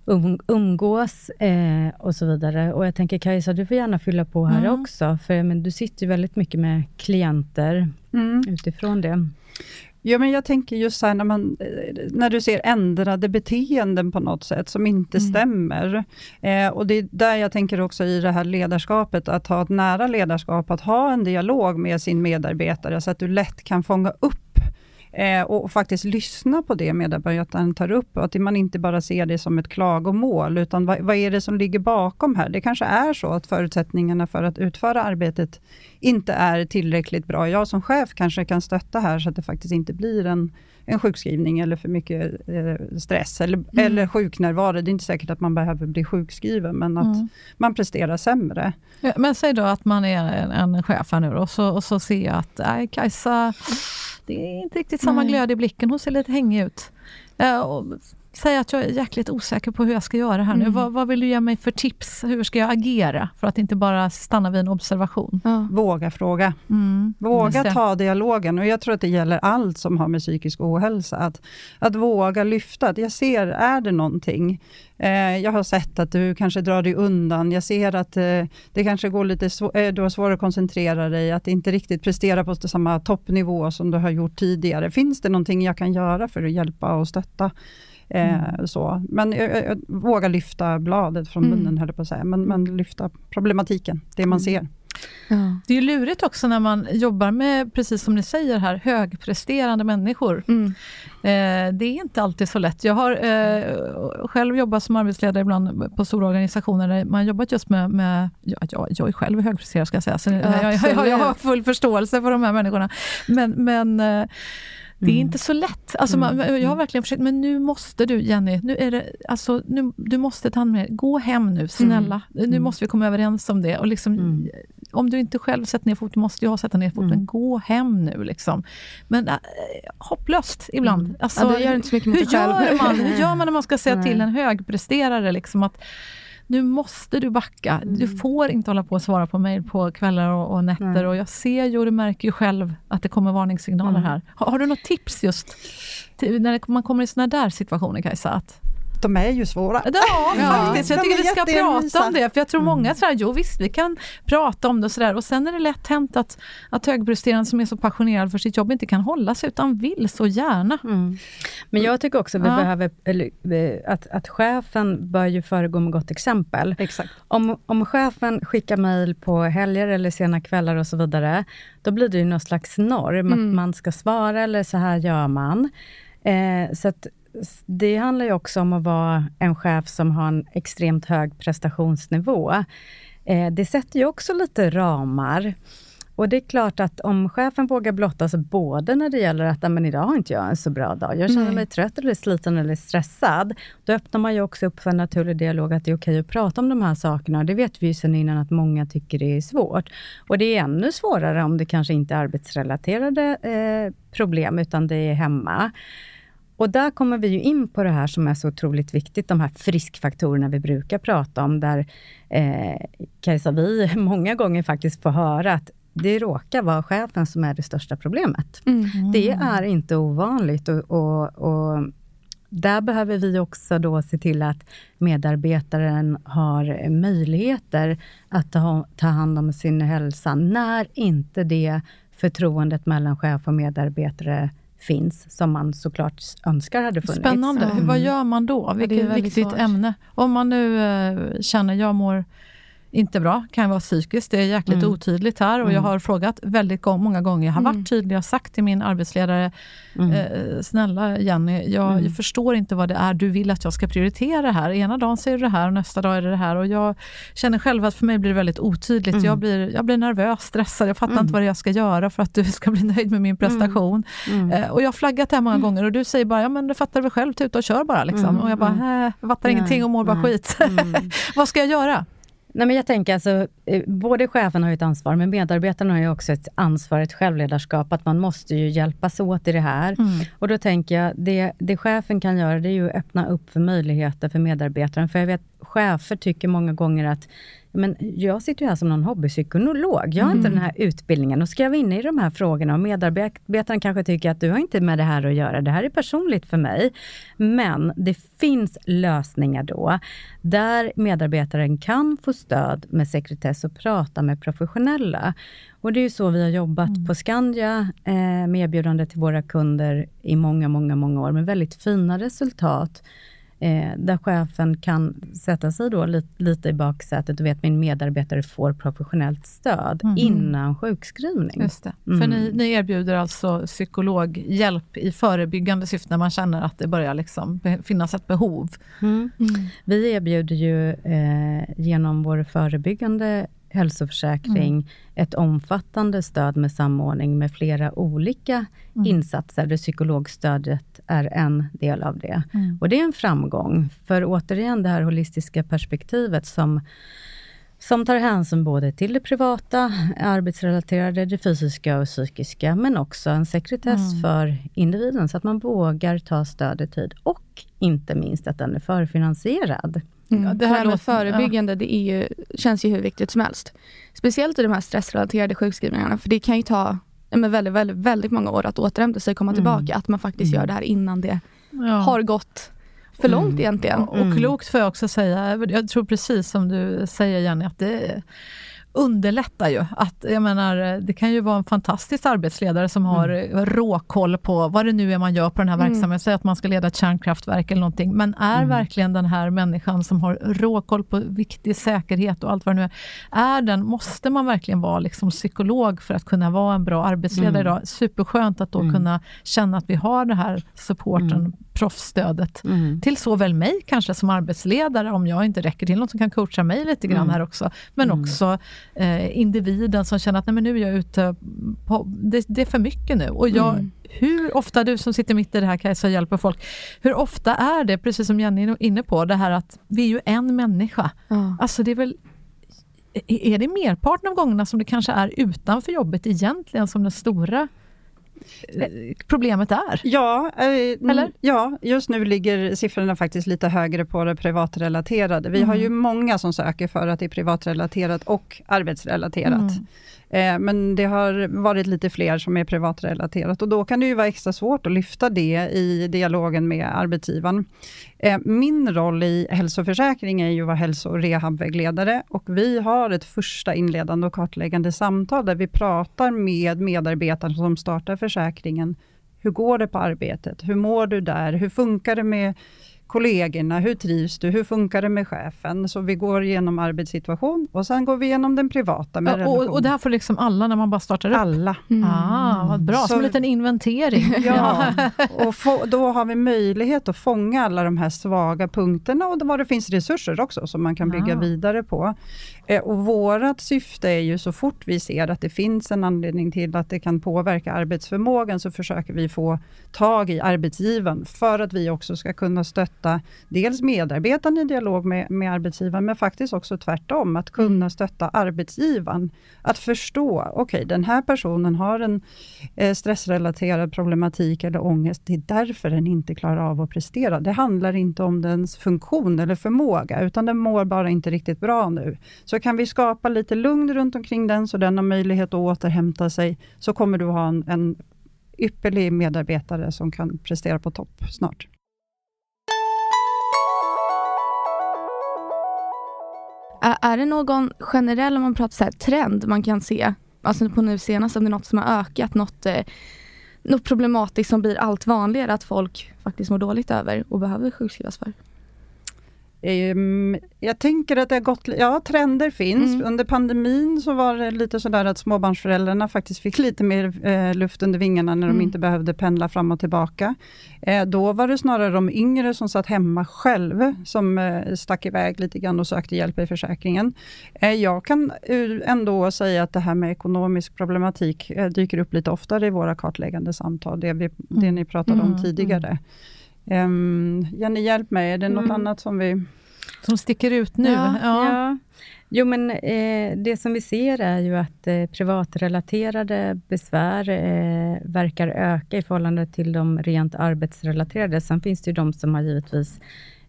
um, umgås eh, och så vidare. Och jag tänker Kajsa, du får gärna fylla på här Mm. också, för men, du sitter ju väldigt mycket med klienter Mm. utifrån det. Ja, men jag tänker just så här när, man, eh, när du ser ändrade beteenden på något sätt som inte Mm. stämmer. Eh, och det är där jag tänker också i det här ledarskapet, att ha ett nära ledarskap, att ha en dialog med sin medarbetare, så att du lätt kan fånga upp eh, och faktiskt lyssna på det medarbetaren tar upp, att man inte bara ser det som ett klagomål, utan vad, vad är det som ligger bakom här? Det kanske är så att förutsättningarna för att utföra arbetet inte är tillräckligt bra. Jag som chef kanske kan stötta här, så att det faktiskt inte blir en, en sjukskrivning eller för mycket eh, stress eller, eller sjuknärvaro. Det är inte säkert att man behöver bli sjukskriven, men att Mm. man presterar sämre. Ja, men säg då att man är en, en chef här nu då, och så, och så ser jag att nej, Kajsa, det är inte riktigt samma Nej. glöd i blicken. Hon ser lite hängig ut. Eh, och säg att jag är jäkligt osäker på hur jag ska göra här nu. Mm. Vad, vad vill du ge mig för tips? Hur ska jag agera? För att inte bara stanna vid en observation. Ja. Våga fråga. Mm, just Våga det. ta dialogen och jag tror att det gäller allt som har med psykisk ohälsa. Att, att våga lyfta, att jag ser, är det någonting? Eh, jag har sett att du kanske drar dig undan. Jag ser att eh, det kanske går lite eh, du har svårare att koncentrera dig, att inte riktigt prestera på samma toppnivå som du har gjort tidigare. Finns det någonting jag kan göra för att hjälpa och stötta? Eh, så. Men jag, jag, vågar lyfta bladet från Mm. munnen, höll jag på att säga. Men, men lyfta problematiken, det man ser. Ja. Det är ju lurigt också när man jobbar med, precis som ni säger här, högpresterande människor. Mm. Eh, det är inte alltid så lätt. Jag har eh, själv jobbat som arbetsledare ibland på stora organisationer där man jobbat just med, med ja, jag, jag är själv högpresterare ska jag säga, så jag, jag, jag, jag har full förståelse för de här människorna. Men, men eh, det är inte så lätt. Alltså man, jag har verkligen försökt, men nu måste du Jenny, nu är det, alltså, nu, du måste ta hand med Gå hem nu, snälla. Nu måste vi komma överens om det. Och liksom, Om du inte själv sätter ner foten, måste jag sätta ner foten. Gå hem nu. Liksom. Men äh, hopplöst ibland. Alltså, Ja, det gör inte så mycket hur, gör man, hur gör man när man ska säga till en högpresterare liksom att nu måste du backa. Du får inte hålla på och svara på mejl på kvällar och, och nätter. Nej. Och jag ser ju och du märker ju själv att det kommer varningssignaler här. Har, har du något tips just till, när man kommer i såna där situationer, Kajsa? Att, De är ju svåra. ja, faktiskt. Jag tycker vi ska prata om det. För jag tror många säger, jo visst, vi kan prata om det och sådär. Och sen är det lätt hänt att, att högpresterande som är så passionerad för sitt jobb inte kan hålla sig, utan vill så gärna. Mm. Men jag tycker också att vi Ja. behöver, eller, eh, att, att chefen bör ju föregå med gott exempel. Exakt. Om, om chefen skickar mejl på helger eller sena kvällar och så vidare, då blir det ju någon slags norm, att man ska svara eller så här gör man. Eh, så att det handlar ju också om att vara en chef som har en extremt hög prestationsnivå. Eh, det sätter ju också lite ramar. Och det är klart att om chefen vågar blotta sig både när det gäller att "Ah, men idag har inte jag en så bra dag, jag känner Nej. mig trött eller sliten eller stressad. Då öppnar man ju också upp för en naturlig dialog, att det är okej att prata om de här sakerna. Och det vet vi ju sedan innan att många tycker det är svårt. Och det är ännu svårare om det kanske inte är arbetsrelaterade eh, problem, utan det är hemma. Och där kommer vi ju in på det här som är så otroligt viktigt, de här friskfaktorerna vi brukar prata om, där eh, Kajsa, vi många gånger faktiskt får höra att det råkar vara chefen som är det största problemet. Mm. Det är inte ovanligt och, och, och där behöver vi också då se till att medarbetaren har möjligheter att ta, ta hand om sin hälsa, när inte det förtroendet mellan chef och medarbetare finns, som man såklart önskar hade funnits. Spännande. Hur, vad gör man då? Vilket väldigt viktigt svårt. ämne. Om man nu eh, känner, jag mår inte bra, kan vara psykiskt, det är jäkligt Mm. otydligt här och jag har frågat väldigt många gånger, jag har varit tydlig, jag har sagt till min arbetsledare, Mm. eh, snälla Jenny, jag, jag förstår inte vad det är du vill att jag ska prioritera här. Ena dagen säger du det här och nästa dag är det det här och jag känner själv att för mig blir det väldigt otydligt. Mm. Jag, blir, jag blir nervös, stressad, jag fattar inte vad det jag ska göra för att du ska bli nöjd med min prestation. Mm. Eh, och jag har flaggat det här många gånger och du säger bara, ja men du fattar väl själv, tuta och kör bara. Liksom. Mm, Och jag bara, jag fattar ingenting och mår bara skit. vad ska jag göra? Nej, men jag tänker alltså, eh, både chefen har ett ansvar, men medarbetarna har ju också ett ansvar, ett självledarskap, att man måste ju hjälpas åt i det här. Och då tänker jag, det, det chefen kan göra, det är ju att öppna upp för möjligheter för medarbetaren. För jag vet, chefer tycker många gånger att men jag sitter ju här som någon hobbypsykolog. Jag har inte den här utbildningen och ska jag vara inne i de här frågorna och medarbetaren kanske tycker att du har inte med det här att göra. Det här är personligt för mig. Men det finns lösningar då, där medarbetaren kan få stöd med sekretess och prata med professionella. Och det är ju så vi har jobbat på Skandia eh, med erbjudande till våra kunder i många, många, många år med väldigt fina resultat. Eh, där chefen kan sätta sig då lite, lite i baksätet och vet min medarbetare får professionellt stöd innan sjukskrivning. Just det. För Mm. ni, ni erbjuder alltså psykologhjälp i förebyggande syfte när man känner att det börjar liksom finnas ett behov. Mm. Vi erbjuder ju eh, genom vår förebyggande hälsoförsäkring ett omfattande stöd med samordning med flera olika insatser, där psykologstödet är en del av det. Och det är en framgång, för återigen det här holistiska perspektivet som som tar hänsyn både till det privata, arbetsrelaterade, det fysiska och psykiska, men också en sekretess för individen, så att man vågar ta stöd i tid. Och inte minst att den är förfinansierad. Mm. Ja, det här med förebyggande, det är ju, känns ju hur viktigt som helst. Speciellt i de här stressrelaterade sjukskrivningarna, för det kan ju ta men väldigt, väldigt, väldigt många år att återhämta sig och komma tillbaka. Att man faktiskt gör det här innan det Ja. har gått för långt egentligen. Och klokt får jag också säga. Jag tror precis som du säger Jenny, att det underlättar ju. Att, jag menar, det kan ju vara en fantastisk arbetsledare som har mm. råkoll på vad det nu är man gör på den här mm. verksamheten. Säg att man ska leda ett kärnkraftverk eller någonting. Men är mm. verkligen den här människan som har råkoll på viktig säkerhet och allt vad det nu är, är den, måste man verkligen vara liksom psykolog för att kunna vara en bra arbetsledare mm. idag? Superskönt att då mm. kunna känna att vi har den här supporten, mm. proffsstödet, mm. till såväl mig kanske som arbetsledare, om jag inte räcker till någon som kan coacha mig lite grann mm. här också, men mm. också eh, individen som känner att Nej, men nu är jag ute på, det, det är för mycket nu. Och jag, mm. Hur ofta, du som sitter mitt i det här Kajsa och hjälper folk, hur ofta är det, precis som Jenny är inne på, det här att vi är ju en människa. Mm. Alltså det är väl är det merparten av gångerna som det kanske är utanför jobbet egentligen som den stora problemet är? Ja, eh, Eller? ja, just nu ligger siffrorna faktiskt lite högre på det privatrelaterade. Vi mm. har ju många som söker för att det är privatrelaterat och arbetsrelaterat. Mm. Eh, men det har varit lite fler som är privatrelaterat och då kan det ju vara extra svårt att lyfta det i dialogen med arbetsgivaren. Eh, min roll i hälsoförsäkring är ju att vara hälso och rehabvägledare och vi har ett första inledande och kartläggande samtal där vi pratar med medarbetare som startar försäkringen. Hur går det på arbetet? Hur mår du där? Hur funkar det med kollegorna, hur trivs du, hur funkar det med chefen? Så vi går igenom arbetssituation och sen går vi igenom den privata med ja, och, och det här får liksom alla när man bara startar upp? Alla. Mm. Ah, vad bra, så, som en liten inventering. Ja, och få, då har vi möjlighet att fånga alla de här svaga punkterna och var det finns resurser också som man kan bygga ah. vidare på. Eh, och vårt syfte är ju så fort vi ser att det finns en anledning till att det kan påverka arbetsförmågan, så försöker vi få tag i arbetsgivaren, för att vi också ska kunna stötta dels medarbetaren i dialog med, med arbetsgivaren, men faktiskt också tvärtom, att kunna mm. stötta arbetsgivaren. Att förstå, okej, okay, den här personen har en eh, stressrelaterad problematik eller ångest, det är därför den inte klarar av att prestera. Det handlar inte om dens funktion eller förmåga, utan den mår bara inte riktigt bra nu. Så kan vi skapa lite lugn runt omkring den, så den har möjlighet att återhämta sig, så kommer du ha en, en ypperlig medarbetare som kan prestera på topp snart. Är det någon generell, om man pratar så här, trend man kan se, alltså på nu senast, om det är något som har ökat, något, eh, något problematiskt som blir allt vanligare att folk faktiskt mår dåligt över och behöver sjukskrivas för? Um, jag tänker att det har gått, ja trender finns. Mm. Under pandemin så var det lite sådär att småbarnsföräldrarna faktiskt fick lite mer eh, luft under vingarna när mm. de inte behövde pendla fram och tillbaka. Eh, då var det snarare de yngre som satt hemma själv, som eh, stack iväg lite grann och sökte hjälp i försäkringen. Eh, jag kan ändå säga att det här med ekonomisk problematik eh, dyker upp lite oftare i våra kartläggande samtal, det, vi, mm. det ni pratade om mm. tidigare. Um, Jenny, hjälp mig, är det något mm. annat som vi... Som sticker ut nu? Ja. ja. ja. Jo, men eh, det som vi ser är ju att eh, privatrelaterade besvär eh, verkar öka i förhållande till de rent arbetsrelaterade. Sen finns det ju de som har givetvis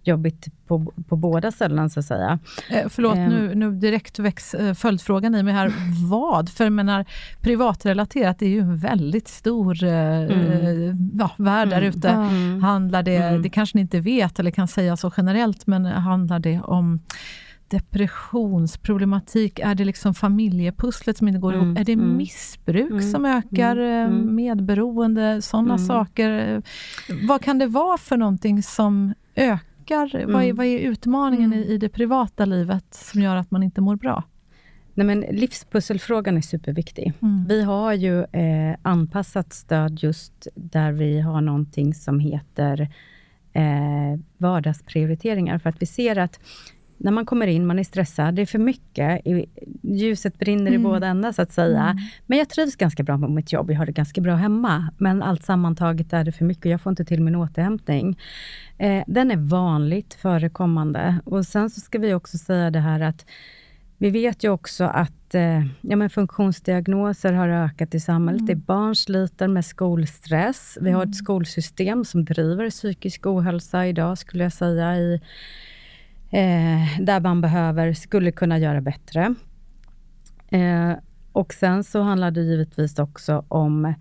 jobbigt på, på båda ställena, så att säga. Eh, förlåt, eh, nu, nu direkt väcks eh, följdfrågan i mig här. Vad? För jag menar, privatrelaterat är ju en väldigt stor eh, mm. ja, värld där mm. ute. Mm. Handlar det, mm. det kanske ni inte vet eller kan säga så generellt, men handlar det om depressionsproblematik? Är det liksom familjepusslet som inte går mm, ihop? Är det mm, missbruk mm, som ökar? Mm, mm. medberoende? Sådana mm. saker. Vad kan det vara för någonting som ökar ökar? Mm. Vad, är, vad är utmaningen mm. i, i det privata livet som gör att man inte mår bra? Nej, men livspusselfrågan är superviktig. Mm. Vi har ju eh, anpassat stöd just där vi har någonting som heter eh, vardagsprioriteringar, för att vi ser att när man kommer in, man är stressad, det är för mycket, ljuset brinner mm. i båda ändar så att säga. Mm. Men jag trivs ganska bra med mitt jobb, jag har det ganska bra hemma. Men allt sammantaget är det för mycket, jag får inte till min återhämtning. Eh, den är vanligt förekommande. Och sen så ska vi också säga det här att vi vet ju också att eh, ja, men funktionsdiagnoser har ökat i samhället. Mm. Det är barn sliter med skolstress. Vi har ett mm. skolsystem som driver psykisk ohälsa idag, skulle jag säga, i eh, där man behöver, skulle kunna göra bättre. Eh, och sen så handlar det givetvis också om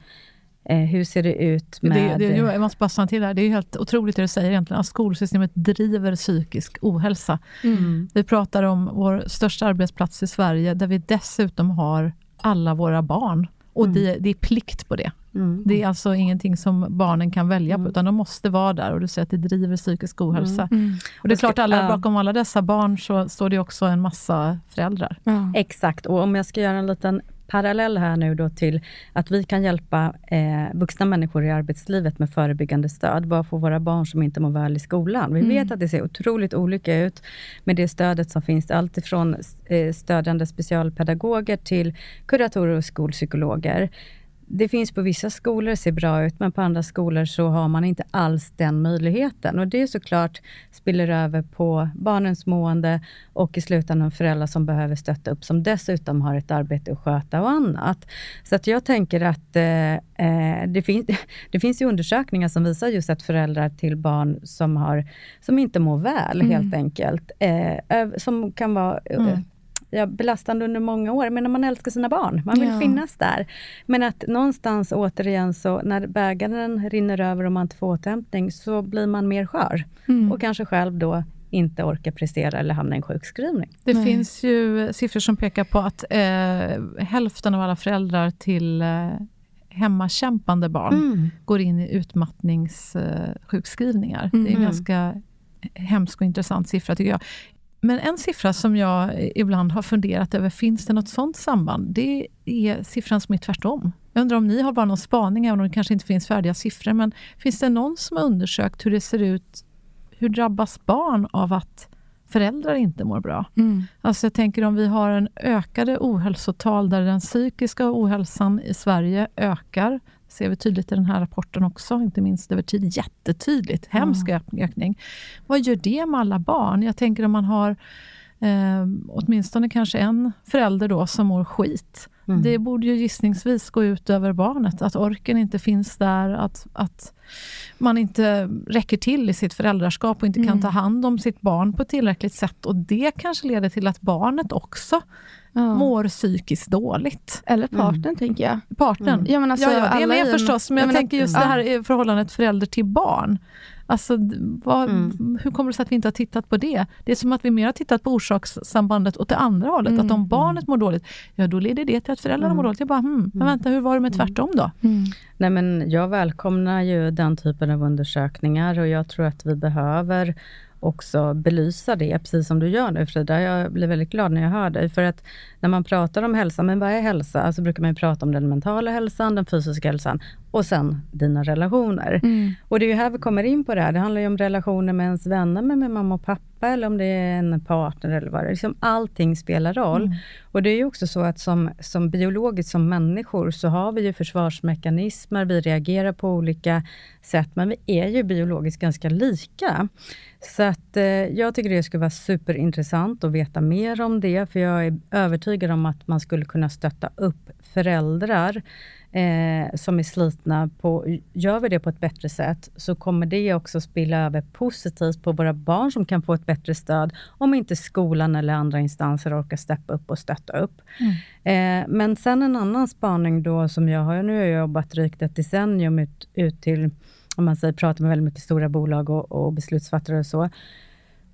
Eh, hur ser det ut med... Det, det, jag måste bara stanna till där. Det är helt otroligt det du säger egentligen, att skolsystemet driver psykisk ohälsa. Mm. Vi pratar om vår största arbetsplats i Sverige, där vi dessutom har alla våra barn. Och mm. det, det, är plikt på det. Mm. Det är alltså ingenting som barnen kan välja på, mm. utan de måste vara där. Och du säger att det driver psykisk ohälsa. Mm. Mm. Och det är klart, alla, bakom alla dessa barn så står det också en massa föräldrar. Exakt, och om jag ska göra en liten parallell här nu då till att vi kan hjälpa eh, vuxna människor i arbetslivet med förebyggande stöd, bara för våra barn som inte mår väl i skolan. Vi mm. vet att det ser otroligt olika ut med det stödet som finns, allt ifrån eh, stödjande specialpedagoger till kuratorer och skolpsykologer det finns på vissa skolor, ser bra ut, men på andra skolor så har man inte alls den möjligheten. Och det är såklart spiller över på barnens mående och i slutändan föräldrar som behöver stötta upp, som dessutom har ett arbete att sköta och annat. Så att jag tänker att eh, eh det, fin det finns undersökningar som visar just att föräldrar till barn som, har, som inte mår väl, mm. helt enkelt, eh, som kan vara mm ja, belastande under många år, men man älskar sina barn. Man vill ja. finnas där. Men att någonstans återigen, så när bägaren rinner över och man inte får återhämtning, så blir man mer skör. Mm. Och kanske själv då inte orkar prestera eller hamna i en sjukskrivning. Det Nej. finns ju siffror som pekar på att eh, hälften av alla föräldrar till eh, hemmakämpande barn mm. går in i utmattningssjukskrivningar. Eh, mm. Det är en ganska hemsk och intressant siffra tycker jag. Men en siffra som jag ibland har funderat över, finns det något sånt samband? Det är siffran som är tvärtom. Jag undrar om ni har bara någon spaning, även om det kanske inte finns färdiga siffror, men finns det någon som har undersökt hur det ser ut, hur drabbas barn av att föräldrar inte mår bra? Mm. Alltså jag tänker om vi har en ökade ohälsotal, där den psykiska ohälsan i Sverige ökar, ser vi tydligt i den här rapporten också, inte minst över tid. Jättetydligt, hemsk mm. ökning. Vad gör det med alla barn? Jag tänker om man har eh, åtminstone kanske en förälder då som mår skit. Mm. Det borde ju gissningsvis gå ut över barnet, att orken inte finns där, att, att man inte räcker till i sitt föräldraskap och inte mm. kan ta hand om sitt barn på tillräckligt sätt. Och Det kanske leder till att barnet också ja. mår psykiskt dåligt. Eller partnern, mm. tänker jag. Partnern? Mm. Ja, men alltså, ja, ja, det är med förstås, men jag, jag tänker just det här förhållandet förälder till barn. Alltså, vad, mm. Hur kommer det sig att vi inte har tittat på det? Det är som att vi mer har tittat på orsakssambandet åt det andra hållet. Mm. Att om barnet mår dåligt, ja då leder det till att föräldrarna mm. mår dåligt. Jag bara, hmm, men vänta, hur var det med mm. tvärtom då? Mm. Nej, men jag välkomnar ju den typen av undersökningar och jag tror att vi behöver också belysa det, precis som du gör nu Frida. Jag blir väldigt glad när jag hör dig, för att när man pratar om hälsa, men vad är hälsa? Så brukar man prata om den mentala hälsan, den fysiska hälsan och sen dina relationer. Mm. Och det är ju här vi kommer in på det här. Det handlar ju om relationer med ens vänner, med, med mamma och pappa, eller om det är en partner eller vad det är. Liksom allting spelar roll. Mm. Och det är ju också så att som, som biologiskt, som människor, så har vi ju försvarsmekanismer, vi reagerar på olika sätt, men vi är ju biologiskt ganska lika. Så att eh, jag tycker det skulle vara superintressant att veta mer om det, för jag är övertygad om att man skulle kunna stötta upp föräldrar eh, som är slitna. På, gör vi det på ett bättre sätt, så kommer det också spilla över positivt på våra barn som kan få ett bättre stöd, om inte skolan eller andra instanser orkar steppa upp och stötta upp. Mm. Eh, men sen en annan spaning då, som jag har, nu har jag jobbat drygt ett decennium ut, ut till om man säger, pratar med väldigt mycket stora bolag och, och beslutsfattare och så.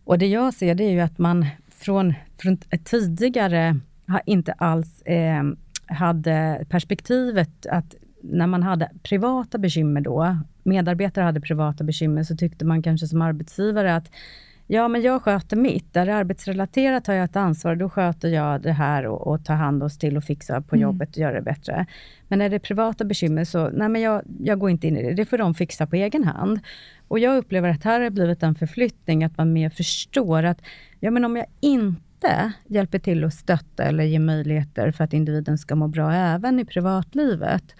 Och det jag ser, det är ju att man från, från tidigare har inte alls eh, hade perspektivet att när man hade privata bekymmer då, medarbetare hade privata bekymmer, så tyckte man kanske som arbetsgivare att Ja, men jag sköter mitt. Där är arbetsrelaterat har jag ett ansvar. Då sköter jag det här och, och tar hand oss till och fixar på mm. jobbet och gör det bättre. Men när det är privata bekymmer så, nej men jag, jag går inte in i det. Det får de fixa på egen hand. Och jag upplever att här har blivit en förflyttning, att man mer förstår att, ja men om jag inte hjälper till att stötta eller ge möjligheter för att individen ska må bra även i privatlivet,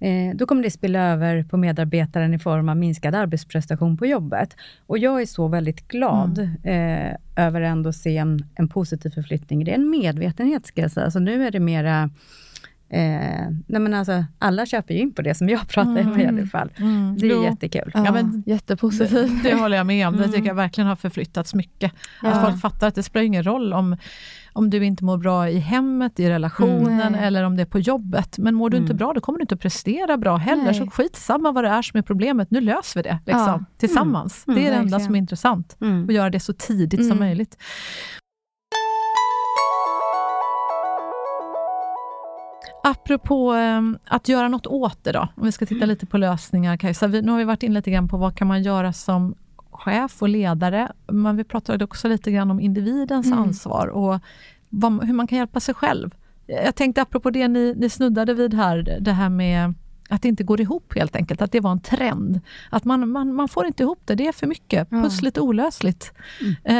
eh, då kommer det spilla över på medarbetaren i form av minskad arbetsprestation på jobbet. Och jag är så väldigt glad mm. eh, över ändå se en, en positiv förflyttning. Det är en medvetenhet, ska jag säga. Så nu är det mera Eh, nej men alltså, alla köper ju in på det som jag pratar om i alla fall. Mm. Det är Jo. jättekul. Ja, men- jättepositivt. Det håller jag med om. Det Mm. tycker jag verkligen har förflyttats mycket. Ja. Att folk fattar att det spelar ingen roll om, om du inte mår bra i hemmet, i relationen Mm. eller om det är på jobbet. Men mår du inte Mm. bra, då kommer du inte att prestera bra heller. Nej. Så skitsamma vad det är som är problemet. Nu löser vi det liksom, Ja. tillsammans. Mm. Det är det enda verkligen. som är intressant. Mm. Och göra det så tidigt som Mm. möjligt. Apropå eh, att göra något åt det då, om vi ska titta lite på lösningar Kajsa. Vi, nu har vi varit in lite grann på vad kan man göra som chef och ledare, men vi pratade också lite grann om individens Mm. ansvar och vad, hur man kan hjälpa sig själv. Jag tänkte apropå det ni, ni snuddade vid här, det här med att det inte går ihop helt enkelt, att det var en trend. Att man, man, man får inte ihop det, det är för mycket, pussligt olösligt. Eh,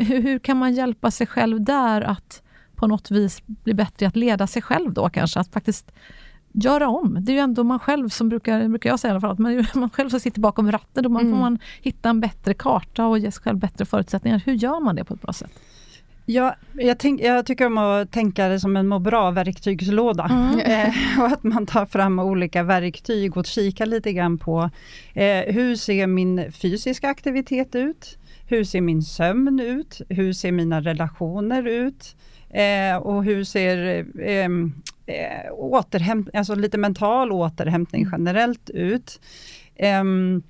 hur, hur kan man hjälpa sig själv där att på något vis bli bättre i att leda sig själv då kanske? Att faktiskt göra om. Det är ju ändå man själv som brukar, brukar jag säga i alla fall, att man, man själv som sitter bakom ratten. Då man, Mm. får man hitta en bättre karta och ge sig själv bättre förutsättningar. Hur gör man det på ett bra sätt? Ja, jag, tänk, jag tycker om att tänka det som en må bra-verktygslåda. Eh, och att man tar fram olika verktyg och kikar lite grann på eh, hur ser min fysiska aktivitet ut? Hur ser min sömn ut? Hur ser mina relationer ut? Eh, och hur ser eh, eh, återhämt, alltså lite mental återhämtning generellt ut? Ehm,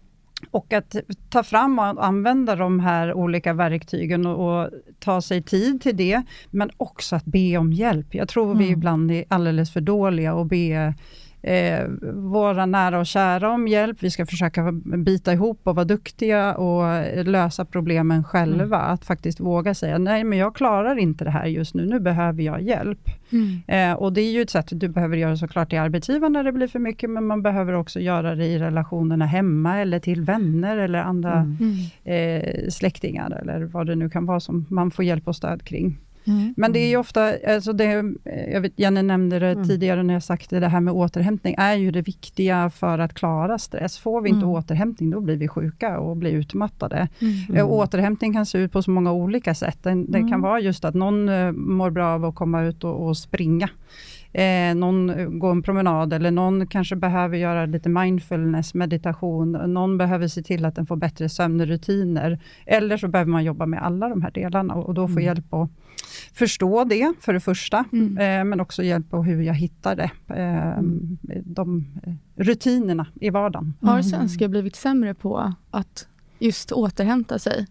och att ta fram och använda de här olika verktygen och, och ta sig tid till det, men också att be om hjälp. Jag tror vi Mm. ibland är alldeles för dåliga att be eh, våra nära och kära om hjälp. Vi ska försöka bita ihop och vara duktiga och lösa problemen själva. Att faktiskt våga säga, nej men jag klarar inte det här just nu, nu behöver jag hjälp. Mm. Eh, och det är ju ett sätt, du behöver göra såklart till arbetsgivaren när det blir för mycket, men man behöver också göra det i relationerna hemma eller till vänner eller andra Mm. Mm. eh, släktingar eller vad det nu kan vara som man får hjälp och stöd kring. Mm. Men det är ju ofta, alltså det, jag vet Jenny nämnde det Mm. tidigare när jag sagt det, det här med återhämtning är ju det viktiga för att klara stress. Får vi inte Mm. återhämtning, då blir vi sjuka och blir utmattade. Mm. Eh, återhämtning kan se ut på så många olika sätt. Det Mm. kan vara just att någon eh, mår bra av att komma ut och, och springa. Eh, någon går en promenad eller någon kanske behöver göra lite mindfulness, meditation. Någon behöver se till att den får bättre sömnrutiner. Eller så behöver man jobba med alla de här delarna och, då få Mm. hjälp att förstå det för det första. Mm. Eh, men också hjälp på hur jag hittar det. Eh, De eh, rutinerna i vardagen. Har svenskar blivit sämre på att just återhämta sig?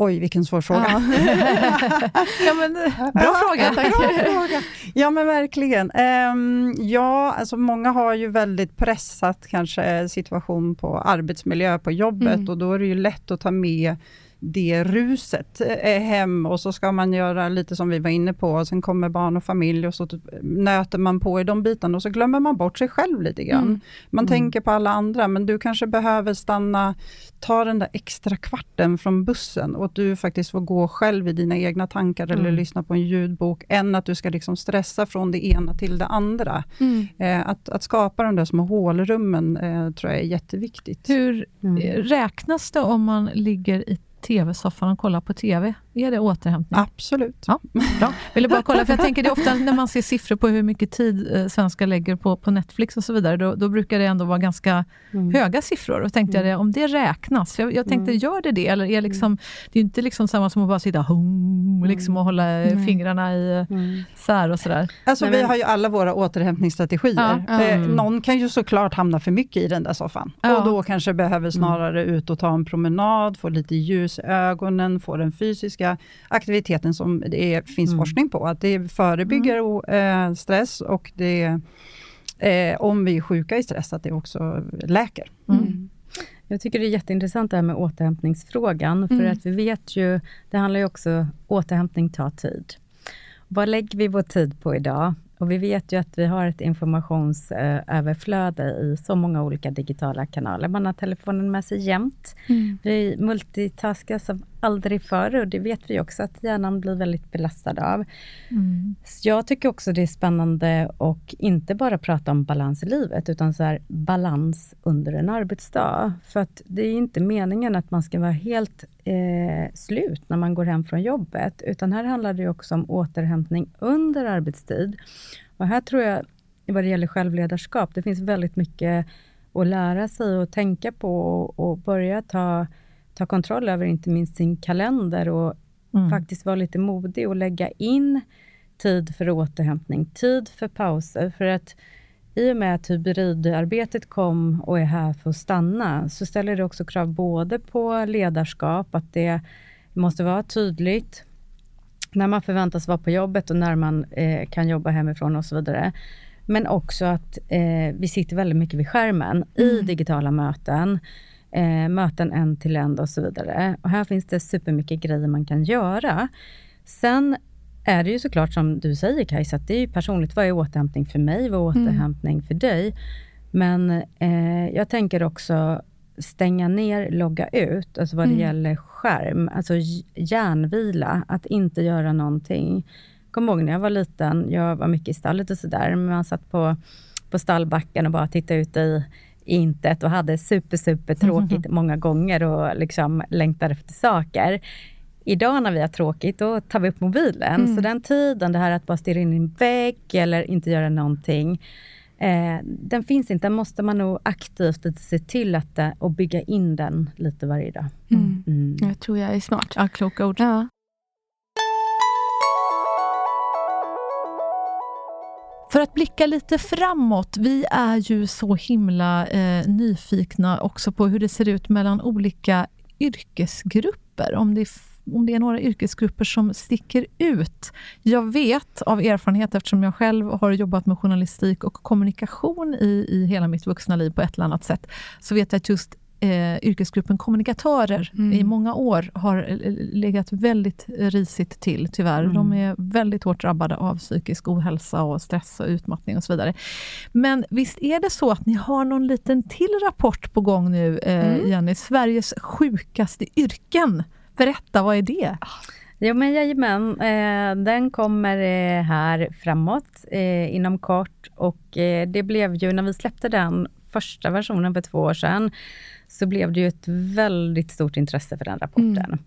Oj, vilken svår fråga. Ja. Ja, men, bra fråga. Bra fråga. Ja men verkligen. Ehm, ja, alltså många har ju väldigt pressat kanske situation på arbetsmiljö på jobbet Mm. och då är det ju lätt att ta med det ruset eh, hem och så ska man göra lite som vi var inne på och sen kommer barn och familj och så typ nöter man på i de bitarna och så glömmer man bort sig själv lite grann. Mm. Man Mm. tänker på alla andra men du kanske behöver stanna, ta den där extra kvarten från bussen och att du faktiskt får gå själv i dina egna tankar eller Mm. lyssna på en ljudbok, än att du ska liksom stressa från det ena till det andra. Mm. Eh, att, att skapa de där små hålrummen eh, tror jag är jätteviktigt. Hur Mm. eh, räknas det om man ligger i tv-soffan och kollar på tv? Är det återhämtning? Absolut. Ja, bra. Ville bara kolla, för jag tänker det är ofta när man ser siffror på hur mycket tid eh, svenskar lägger på, på Netflix och så vidare, då, då brukar det ändå vara ganska Mm. höga siffror. Och tänkte jag det, om det räknas, jag, jag tänkte, Mm. gör det det? Eller är liksom, det är ju inte liksom samma som att bara sitta hum, liksom, och hålla eh, Nej. fingrarna i Mm. sär och sådär. Alltså Nej, vi men- har ju alla våra återhämtningsstrategier. Ja, Eh, mm. någon kan ju såklart hamna för mycket i den där soffan. Ja. Och då kanske behöver snarare ut och ta en promenad, få lite ljus i ögonen, få den fysiska aktiviteten som det är, finns Mm. forskning på. Att det förebygger o- eh, stress och det, eh, om vi är sjuka i stress, att det också läker. Mm. Jag tycker det är jätteintressant det här med återhämtningsfrågan, för Mm. att vi vet ju, det handlar ju också, återhämtning tar tid. Vad lägger vi vår tid på idag? Och vi vet ju att vi har ett informationsöverflöde i så många olika digitala kanaler. Man har telefonen med sig jämt. Mm. Vi multitaskas av aldrig förr och det vet vi också att hjärnan blir väldigt belastad av. Mm. Så jag tycker också det är spännande och inte bara prata om balans i livet, utan så här, balans under en arbetsdag. För att det är inte meningen att man ska vara helt eh, slut när man går hem från jobbet, utan här handlar det också om återhämtning under arbetstid. Och här tror jag, vad det gäller självledarskap, det finns väldigt mycket att lära sig och tänka på och, och börja ta ta kontroll över inte minst sin kalender och mm. faktiskt vara lite modig och lägga in tid för återhämtning, tid för pauser. För att i och med att hybridarbetet kom och är här för att stanna, så ställer det också krav både på ledarskap, att det måste vara tydligt när man förväntas vara på jobbet och när man eh, kan jobba hemifrån och så vidare. Men också att eh, vi sitter väldigt mycket vid skärmen mm. i digitala möten eh, möten en till en och så vidare. Och här finns det supermycket grejer man kan göra. Sen är det ju såklart som du säger Kajsa, att det är ju personligt. Vad är återhämtning för mig? Vad är mm. återhämtning mm. för dig? Men eh, jag tänker också stänga ner, logga ut, alltså vad det mm. gäller skärm, alltså hjärnvila, att inte göra någonting. Jag kommer ihåg när jag var liten, jag var mycket i stallet och sådär, men man satt på, på stallbacken och bara tittade ut i intet och hade super, super tråkigt mm. många gånger och liksom längtar efter saker. Idag när vi har tråkigt, då tar vi upp mobilen. Mm. Så den tiden, det här att bara stirra in i en vägg eller inte göra någonting, eh, den finns inte. Den måste man nog aktivt se till att, och bygga in den lite varje dag. Mm. Mm. Jag tror jag är smart. Ja, kloka ord. Ja. För att blicka lite framåt, vi är ju så himla eh, nyfikna också på hur det ser ut mellan olika yrkesgrupper. Om det, är, om det är några yrkesgrupper som sticker ut. Jag vet av erfarenhet, eftersom jag själv har jobbat med journalistik och kommunikation i, i hela mitt vuxna liv på ett eller annat sätt, så vet jag att just eh, yrkesgruppen kommunikatörer mm. i många år har legat väldigt risigt till, tyvärr. Mm. De är väldigt hårt drabbade av psykisk ohälsa och stress och utmattning och så vidare. Men visst är det så att ni har någon liten till rapport på gång nu, eh, mm. Jenny? Sveriges sjukaste yrken. Berätta, vad är det? Jo men jajamän, eh, den kommer eh, här framåt eh, inom kort och eh, det blev ju när vi släppte den första versionen för två år sedan, så blev det ju ett väldigt stort intresse för den rapporten. Mm.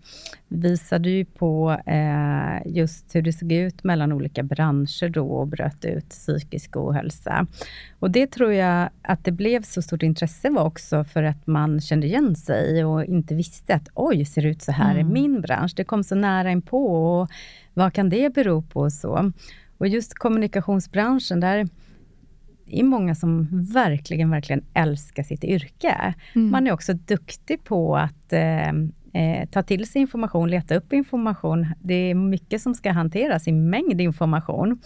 Visade ju på eh, just hur det såg ut mellan olika branscher då och bröt ut psykisk ohälsa. Och det tror jag att det blev så stort intresse var också för att man kände igen sig och inte visste att oj, ser det ut så här mm. i min bransch? Det kom så nära inpå och vad kan det bero på och så? Och just kommunikationsbranschen, där är många som verkligen, verkligen älskar sitt yrke. Mm. Man är också duktig på att eh, eh, ta till sig information, leta upp information. Det är mycket som ska hanteras i mängd information.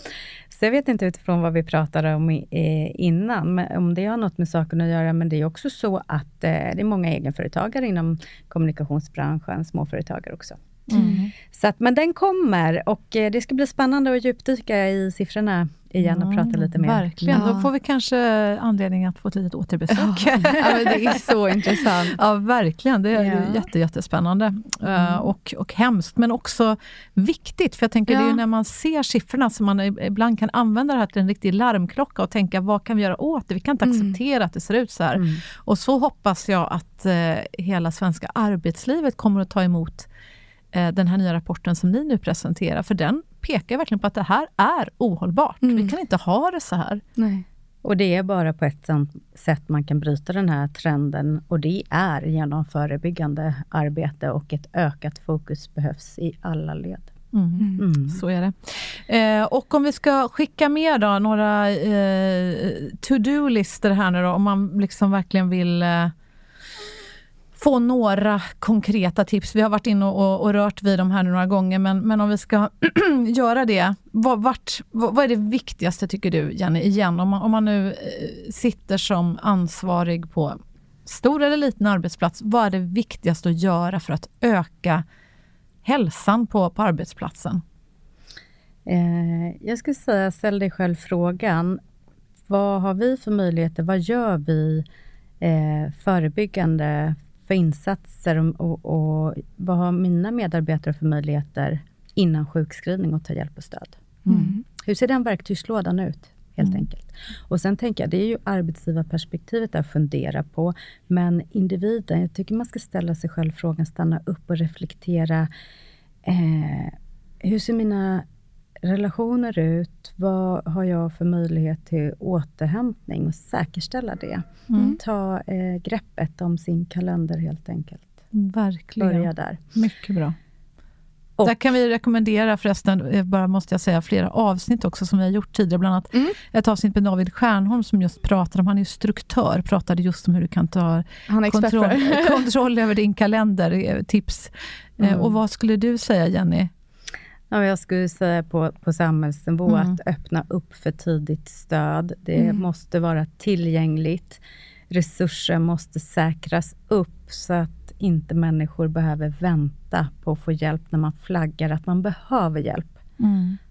Så jag vet inte utifrån vad vi pratade om i, eh, innan, om det har något med saken att göra, men det är också så att eh, det är många egenföretagare inom kommunikationsbranschen, småföretagare också. Mm. Så att, men den kommer och det ska bli spännande att djupdyka i siffrorna igen och prata lite mer. Verkligen. Ja. Då får vi kanske anledning att få ett litet återbesök. Ja, det är så intressant. Ja, verkligen. Det är ja. jätte, jättespännande mm. uh, och, och hemskt, men också viktigt. För jag tänker, ja. det är när man ser siffrorna som man ibland kan använda det här till en riktig larmklocka och tänka, vad kan vi göra åt det? Vi kan inte mm. acceptera att det ser ut så här. Mm. Och så hoppas jag att uh, hela svenska arbetslivet kommer att ta emot uh, den här nya rapporten som ni nu presenterar, för den pekar verkligen på att det här är ohållbart. Mm. Vi kan inte ha det så här. Nej. Och det är bara på ett sätt man kan bryta den här trenden och det är genom förebyggande arbete och ett ökat fokus behövs i alla led. Mm. Mm. Så är det. Eh, och om vi ska skicka med då, några eh, to-do-listor här nu då, om man liksom verkligen vill eh, få några konkreta tips. Vi har varit inne och, och, rört vid dem här några gånger, men, men om vi ska göra det. Vad, vart, vad, vad, är det viktigaste tycker du, Jenny, igen? Om man, om man nu eh, sitter som ansvarig på stor eller liten arbetsplats, vad är det viktigaste att göra för att öka hälsan på, på arbetsplatsen? Eh, jag skulle säga, ställ dig själv frågan, vad har vi för möjligheter? Vad gör vi eh, förebyggande för insatser och, och, och vad har mina medarbetare för möjligheter innan sjukskrivning att ta hjälp och stöd? Mm. Hur ser den verktygslådan ut? Helt enkelt. Och sen tänker jag, det är ju arbetsgivarperspektivet att fundera på, men individen, jag tycker man ska ställa sig själv frågan, stanna upp och reflektera. Eh, hur ser mina relationer ut? Vad har jag för möjlighet till återhämtning och säkerställa det? Ta eh, greppet om sin kalender helt enkelt. Verkligen. Börja där. Mycket bra. Och- Där kan vi rekommendera förresten, eh, bara måste jag säga, flera avsnitt också som vi har gjort tidigare. Bland annat Mm. ett avsnitt med David Stjernholm som just pratade om, han är ju struktör, pratade just om hur du kan ta kontroll, det. kontroll över din kalender, eh, tips. Eh, Mm. Och vad skulle du säga Jenny? Ja, jag skulle säga på, på samhällsnivå Mm. att öppna upp för tidigt stöd. Det Mm. måste vara tillgängligt. Resurser måste säkras upp så att inte människor behöver vänta på att få hjälp när man flaggar att man behöver hjälp.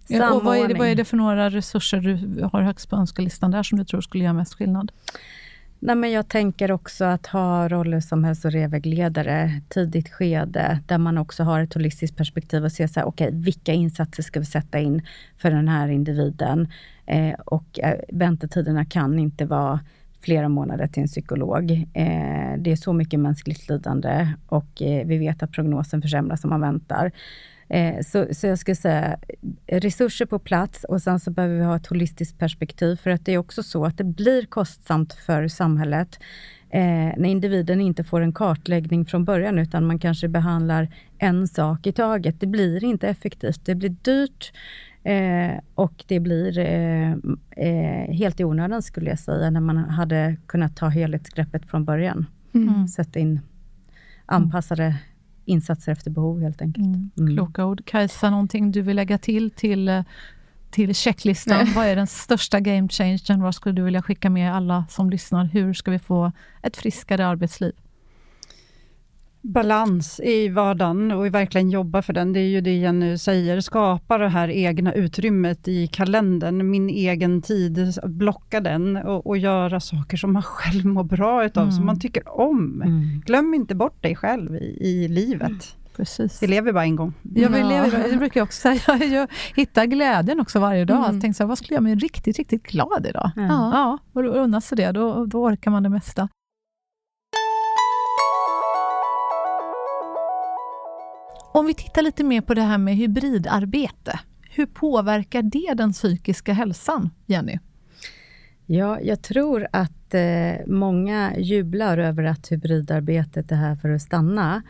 Ja, och vad, är det, vad är det för några resurser du har högst på önskelistan där som du tror skulle göra mest skillnad? Nej, men jag tänker också att ha roller som hälso och tidigt skede, där man också har ett holistiskt perspektiv och ser så här, okej, vilka insatser ska vi sätta in för den här individen? Eh, och eh, väntetiderna kan inte vara flera månader till en psykolog. Eh, det är så mycket mänskligt lidande och eh, vi vet att prognosen försämras om man väntar. Eh, så, så jag skulle säga resurser på plats och sen så behöver vi ha ett holistiskt perspektiv för att det är också så att det blir kostsamt för samhället eh, när individen inte får en kartläggning från början utan man kanske behandlar en sak i taget. Det blir inte effektivt. Det blir dyrt eh, och det blir eh, eh, helt i onödan skulle jag säga när man hade kunnat ta helhetsgreppet från början. Mm. Sätta in anpassade insatser efter behov helt enkelt. Mm. Kloka ord. Kajsa, någonting du vill lägga till till, till checklistan? Vad är den största game changern? Vad skulle du vilja skicka med alla som lyssnar? Hur ska vi få ett friskare arbetsliv? Balans i vardagen och verkligen jobba för den. Det är ju det Jenny säger, skapa det här egna utrymmet i kalendern, min egen tid, blocka den och, och göra saker som man själv mår bra utav, som man tycker om. Mm. Glöm inte bort dig själv i, i livet. Precis. Vi lever bara en gång. Jag, Ja. leva- det brukar jag också säga. Jag hittar glädjen också varje dag. Mm. Jag tänker så här, vad skulle göra mig riktigt, riktigt glad idag? Ja. Ja. Ja, och då unna sig det. Då, då orkar man det mesta. Om vi tittar lite mer på det här med hybridarbete. Hur påverkar det den psykiska hälsan, Jenny? Ja, jag tror att eh, många jublar över att hybridarbetet är här för att stanna.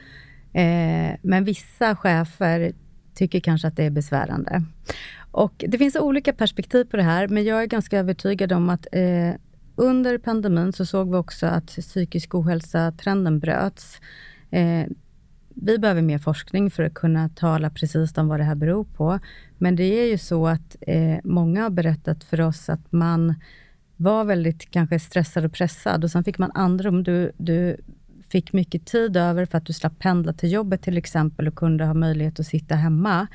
Eh, men vissa chefer tycker kanske att det är besvärande. Och det finns olika perspektiv på det här, men jag är ganska övertygad om att eh, under pandemin så såg vi också att psykisk ohälsa-trenden bröts. Eh, vi behöver mer forskning för att kunna tala precis om vad det här beror på. Men det är ju så att eh, många har berättat för oss att man var väldigt kanske stressad och pressad och sen fick man andrum. Du, du fick mycket tid över för att du slapp pendla till jobbet till exempel och kunde ha möjlighet att sitta hemma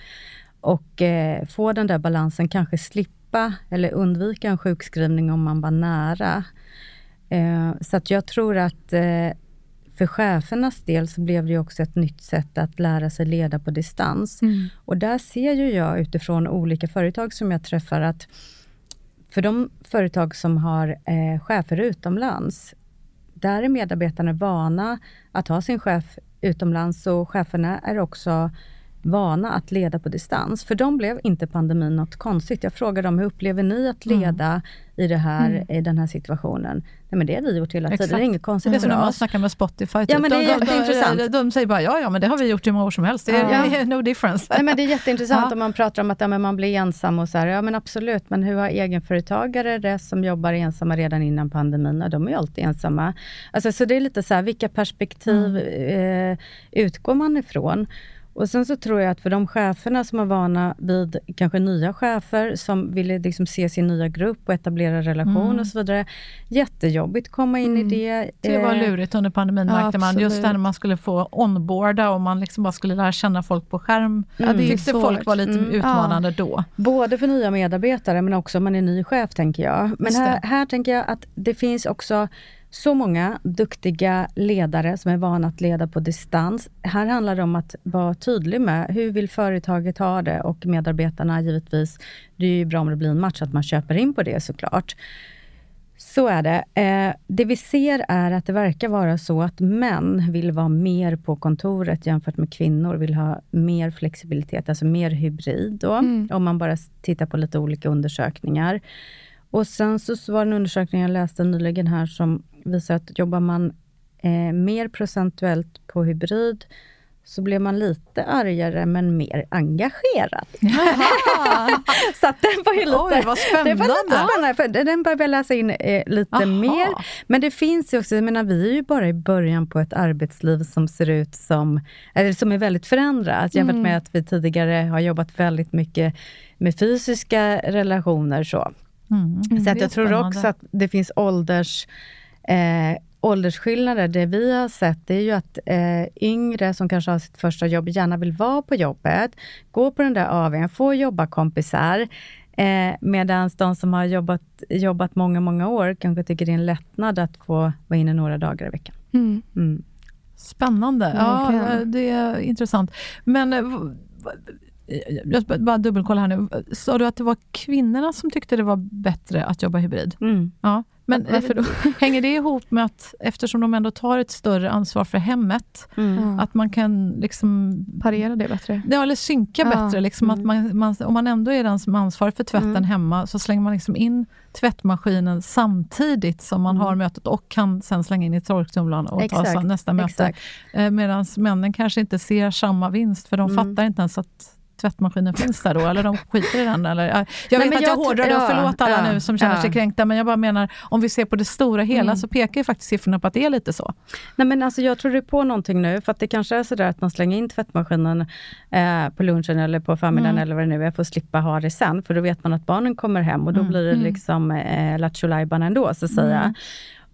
och eh, få den där balansen, kanske slippa eller undvika en sjukskrivning om man var nära. Eh, så att jag tror att eh, för chefernas del så blev det ju också ett nytt sätt att lära sig leda på distans. Mm. Och där ser ju jag utifrån olika företag som jag träffar att för de företag som har eh, chefer utomlands, där är medarbetarna vana att ha sin chef utomlands och cheferna är också vana att leda på distans. För dem blev inte pandemin något konstigt. Jag frågade dem, hur upplever ni att leda i, det här, i den här situationen? Nej, men det har vi gjort hela tiden, det är inget konstigt Det är som när man snackar med Spotify. Typ. Ja, men det är de, de, jätteintressant. de, de säger bara, ja, ja, men det har vi gjort i många år som helst. Det är, Ja. no difference. Nej, men det är jätteintressant Ja. om man pratar om att ja, man blir ensam och så här, ja men absolut, men hur har egenföretagare det som jobbar ensamma redan innan pandemin? Ja, de är ju alltid ensamma. Alltså, så det är lite så här, vilka perspektiv eh, utgår man ifrån? Och sen så tror jag att för de cheferna som är vana vid kanske nya chefer, som vill liksom se sin nya grupp och etablera relation och så vidare. Jättejobbigt att komma in i det. Det var Eh, lurigt under pandemin Ja, märkte man. Just när man skulle få onboarda och man liksom bara skulle lära känna folk på skärm. Ja, det tyckte svårt. folk var lite Mm. utmanande då. Både för nya medarbetare men också om man är ny chef tänker jag. Men här, här tänker jag att det finns också så många duktiga ledare som är vana att leda på distans. Här handlar det om att vara tydlig med hur vill företaget ha det och medarbetarna givetvis. Det är ju bra om det blir en match, att man köper in på det såklart. Så är det. Eh, det vi ser är att det verkar vara så att män vill vara mer på kontoret jämfört med kvinnor, vill ha mer flexibilitet, alltså mer hybrid då, mm. om man bara tittar på lite olika undersökningar. Och sen så var det en undersökning jag läste nyligen här som visar att jobbar man eh, mer procentuellt på hybrid, så blev man lite argare men mer engagerad. så att den var ju lite, Oj, vad spännande. Det var lite spännande, för den började jag läsa in eh, lite Aha. mer. Men det finns ju också, jag menar vi är ju bara i början på ett arbetsliv som ser ut som, eller som är väldigt förändrat jämfört mm. med att vi tidigare har jobbat väldigt mycket med fysiska relationer. Så, mm. så att jag tror spännande. också att det finns ålders eh, åldersskillnader, det vi har sett, det är ju att eh, yngre som kanske har sitt första jobb gärna vill vara på jobbet, gå på den där AWn, få jobba kompisar. Eh, Medan de som har jobbat, jobbat många, många år kanske tycker det är en lättnad att få vara inne några dagar i veckan. Mm. Mm. Spännande. Ja, det är intressant. Men eh, jag ska bara dubbelkolla här nu. Sa du att det var kvinnorna som tyckte det var bättre att jobba hybrid? Mm. Ja. Men Varför då? hänger det ihop med att eftersom de ändå tar ett större ansvar för hemmet, mm. att man kan liksom... Parera det bättre? Ja, eller synka ja. bättre. Liksom, mm. att man, man, om man ändå är den som ansvarar för tvätten mm. hemma, så slänger man liksom in tvättmaskinen samtidigt som man har mm. mötet och kan sen slänga in i torktumlaren och Exakt. ta nästa möte. Eh, Medan männen kanske inte ser samma vinst, för de mm. fattar inte ens att tvättmaskinen finns där då, eller de skiter i den? Eller, jag Nej, vet att jag, jag hårdrar det, och förlåt alla ja, nu som känner ja. sig kränkta, men jag bara menar, om vi ser på det stora hela, mm. så pekar ju faktiskt siffrorna på att det är lite så. Nej, men alltså, jag tror du på någonting nu, för att det kanske är sådär att man slänger in tvättmaskinen eh, på lunchen eller på förmiddagen mm. eller vad det nu är, för att slippa ha det sen, för då vet man att barnen kommer hem och då mm. blir det mm. liksom eh, lattjo ändå, så att säga.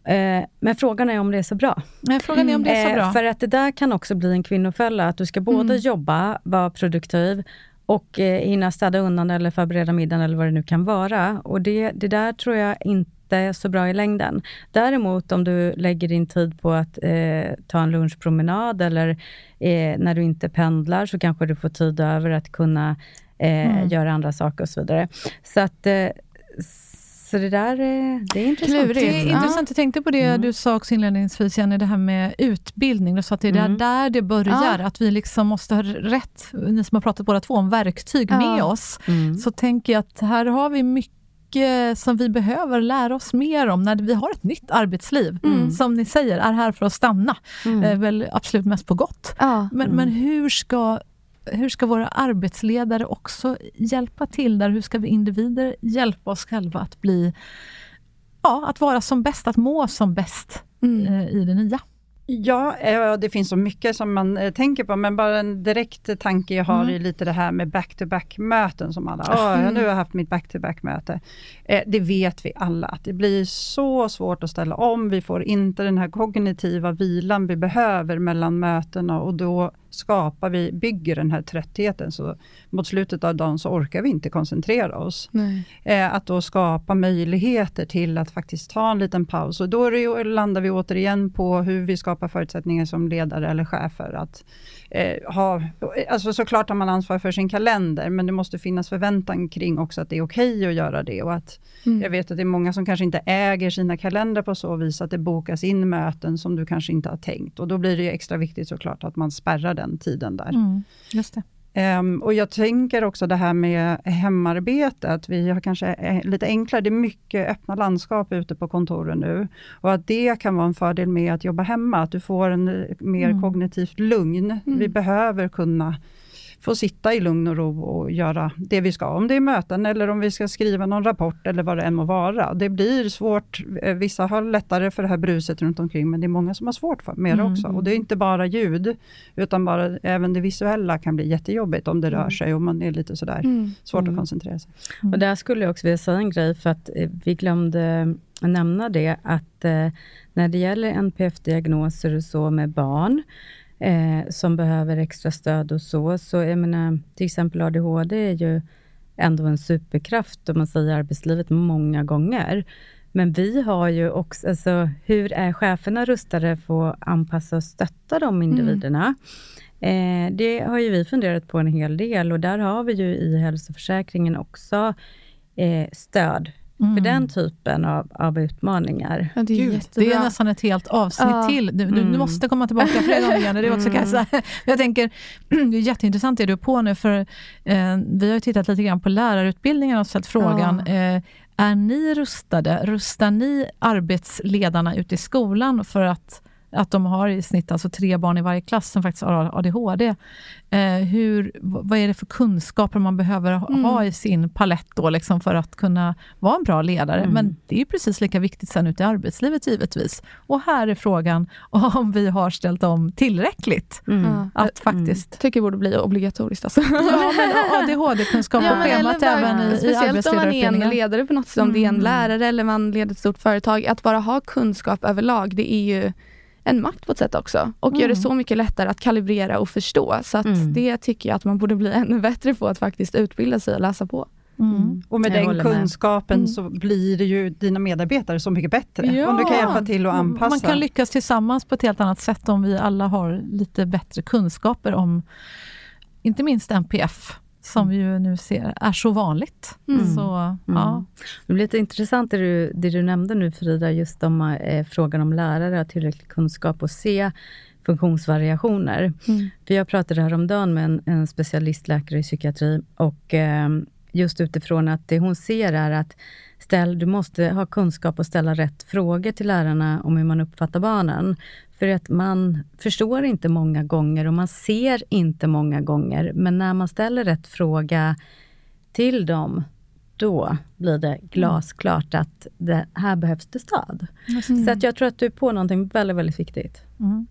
Eh, men frågan är om det är så bra. Nej, frågan är om det är så bra. Eh, för att det där kan också bli en kvinnofälla, att du ska både mm. jobba, vara produktiv och eh, hinna städa undan eller förbereda middagen eller vad det nu kan vara. Och det, det där tror jag inte är så bra i längden. Däremot om du lägger din tid på att eh, ta en lunchpromenad eller eh, när du inte pendlar, så kanske du får tid över att kunna eh, mm. göra andra saker och så vidare. Så att så det där det är intressant. Klurigt. Det är intressant. Jag tänkte på det mm. du sa också inledningsvis, Jenny, det här med utbildning. Du sa att det är mm. där det börjar, ja. att vi liksom måste ha rätt, ni som har pratat båda två om verktyg ja. med oss. Mm. Så tänker jag att här har vi mycket som vi behöver lära oss mer om när vi har ett nytt arbetsliv, mm. som ni säger, är här för att stanna. Mm. Eh, väl absolut mest på gott. Ja. Men, men mm. hur ska hur ska våra arbetsledare också hjälpa till där? Hur ska vi individer hjälpa oss själva att bli, ja, att vara som bäst, att må som bäst mm. eh, i det nya? Ja, det finns så mycket som man eh, tänker på, men bara en direkt tanke jag har mm. är lite det här med back-to-back-möten som alla, mm. nu har jag haft mitt back-to-back-möte. Eh, det vet vi alla, att det blir så svårt att ställa om, vi får inte den här kognitiva vilan vi behöver mellan mötena och då skapar vi, bygger den här tröttheten, så mot slutet av dagen så orkar vi inte koncentrera oss. Eh, att då skapa möjligheter till att faktiskt ta en liten paus. Och då det, landar vi återigen på hur vi skapar förutsättningar som ledare eller chefer. Att eh, ha, alltså såklart har man ansvar för sin kalender, men det måste finnas förväntan kring också att det är okej okay att göra det. Och att, mm. Jag vet att det är många som kanske inte äger sina kalendrar på så vis att det bokas in möten som du kanske inte har tänkt. Och då blir det extra viktigt såklart att man spärrar den tiden där. Mm, just det. Um, och jag tänker också det här med hemarbete, att vi har kanske lite enklare, det är mycket öppna landskap ute på kontoren nu. Och att det kan vara en fördel med att jobba hemma, att du får en eh, mer mm. kognitivt lugn. Mm. Vi behöver kunna få sitta i lugn och ro och göra det vi ska. Om det är möten eller om vi ska skriva någon rapport eller vad det än må vara. Det blir svårt. Eh, vissa har lättare för det här bruset runt omkring, men det är många som har svårt för, med det mm. också. Och det är inte bara ljud, utan bara även det visuella kan bli jättejobbigt om det rör mm. sig och man är lite sådär mm. svårt att mm. koncentrera sig. Och där skulle jag också vilja säga en grej, för att eh, vi glömde nämna det, att eh, när det gäller NPF-diagnoser och så med barn, eh, som behöver extra stöd och så. Så jag menar, till exempel ADHD är ju ändå en superkraft, om man säger arbetslivet, många gånger. Men vi har ju också, alltså, hur är cheferna rustade för att anpassa och stötta de individerna? Mm. Eh, det har ju vi funderat på en hel del och där har vi ju i hälsoförsäkringen också eh, stöd Mm. för den typen av, av utmaningar. Ja, det, är Gud, det är nästan ett helt avsnitt ja. till. Du, mm. du, måste komma tillbaka fler gånger. Det är också mm. Jag tänker, det är jätteintressant det du är på nu, för eh, vi har tittat lite grann på lärarutbildningen och ställt frågan, ja. eh, är ni rustade? Rustar ni arbetsledarna ute i skolan för att att de har i snitt alltså tre barn i varje klass som faktiskt har ADHD. Eh, hur, vad är det för kunskaper man behöver mm. ha i sin palett då, liksom för att kunna vara en bra ledare? Mm. Men det är precis lika viktigt sen ut i arbetslivet givetvis. Och här är frågan om vi har ställt om tillräckligt. Mm. Att faktiskt... Mm. tycker det borde bli obligatoriskt. Alltså. Ja, men ADHD-kunskap på schemat även i, Speciellt om man är en ledare på något sätt, om det är en mm. lärare eller man leder ett stort företag. Att bara ha kunskap överlag, det är ju en makt på ett sätt också. Och mm. gör det mm. så mycket lättare att kalibrera och förstå. Så att mm. det tycker jag att man borde bli ännu bättre på, att faktiskt utbilda sig och läsa på. Mm. mm. Och med jag den kunskapen med. så blir det ju dina medarbetare så mycket bättre. Ja. Om du kan hjälpa till att anpassa. Man kan lyckas tillsammans på ett helt annat sätt om vi alla har lite bättre kunskaper om inte minst NPF som vi ju nu ser är så vanligt. Mm. Så, mm. ja. Det blir lite intressant det du, det du nämnde nu Frida, just om eh, frågan om lärare har tillräcklig kunskap och se funktionsvariationer. Mm. För jag pratade häromdagen med en, en specialistläkare i psykiatri och eh, just utifrån att det hon ser är att ställ, du måste ha kunskap och ställa rätt frågor till lärarna om hur man uppfattar barnen. För att man förstår inte många gånger och man ser inte många gånger. Men när man ställer rätt fråga till dem, då blir det glasklart att det, här behövs det stöd. Mm. Så att jag tror att du är på någonting väldigt, väldigt viktigt. Mm.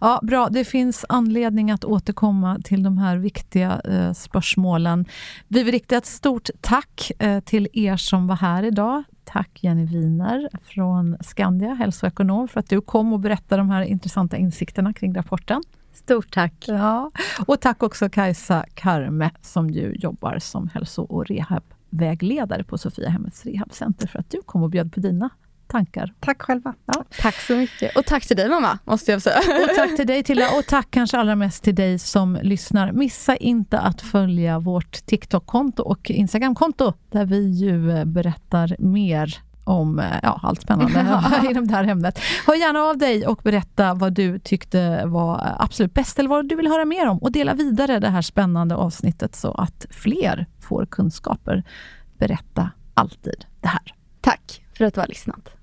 Ja, bra. Det finns anledning att återkomma till de här viktiga eh, spörsmålen. Vi vill rikta ett stort tack eh, till er som var här idag. Tack Jenny Winer från Skandia, hälsoekonom, för att du kom och berättade de här intressanta insikterna kring rapporten. Stort tack! Ja. Och tack också Kajsa Karme som ju jobbar som hälso och rehabvägledare på Sofiahemmets rehabcenter för att du kom och bjöd på dina tankar. Tack själva. Ja. Tack så mycket. Och tack till dig mamma, måste jag säga. Och tack till dig Tilla. Och tack kanske allra mest till dig som lyssnar. Missa inte att följa vårt TikTok-konto och Instagram-konto, där vi ju eh, berättar mer om eh, ja, allt spännande inom det här ämnet. Hör gärna av dig och berätta vad du tyckte var absolut bäst eller vad du vill höra mer om och dela vidare det här spännande avsnittet så att fler får kunskaper. Berätta alltid det här. Tack för att du har lyssnat.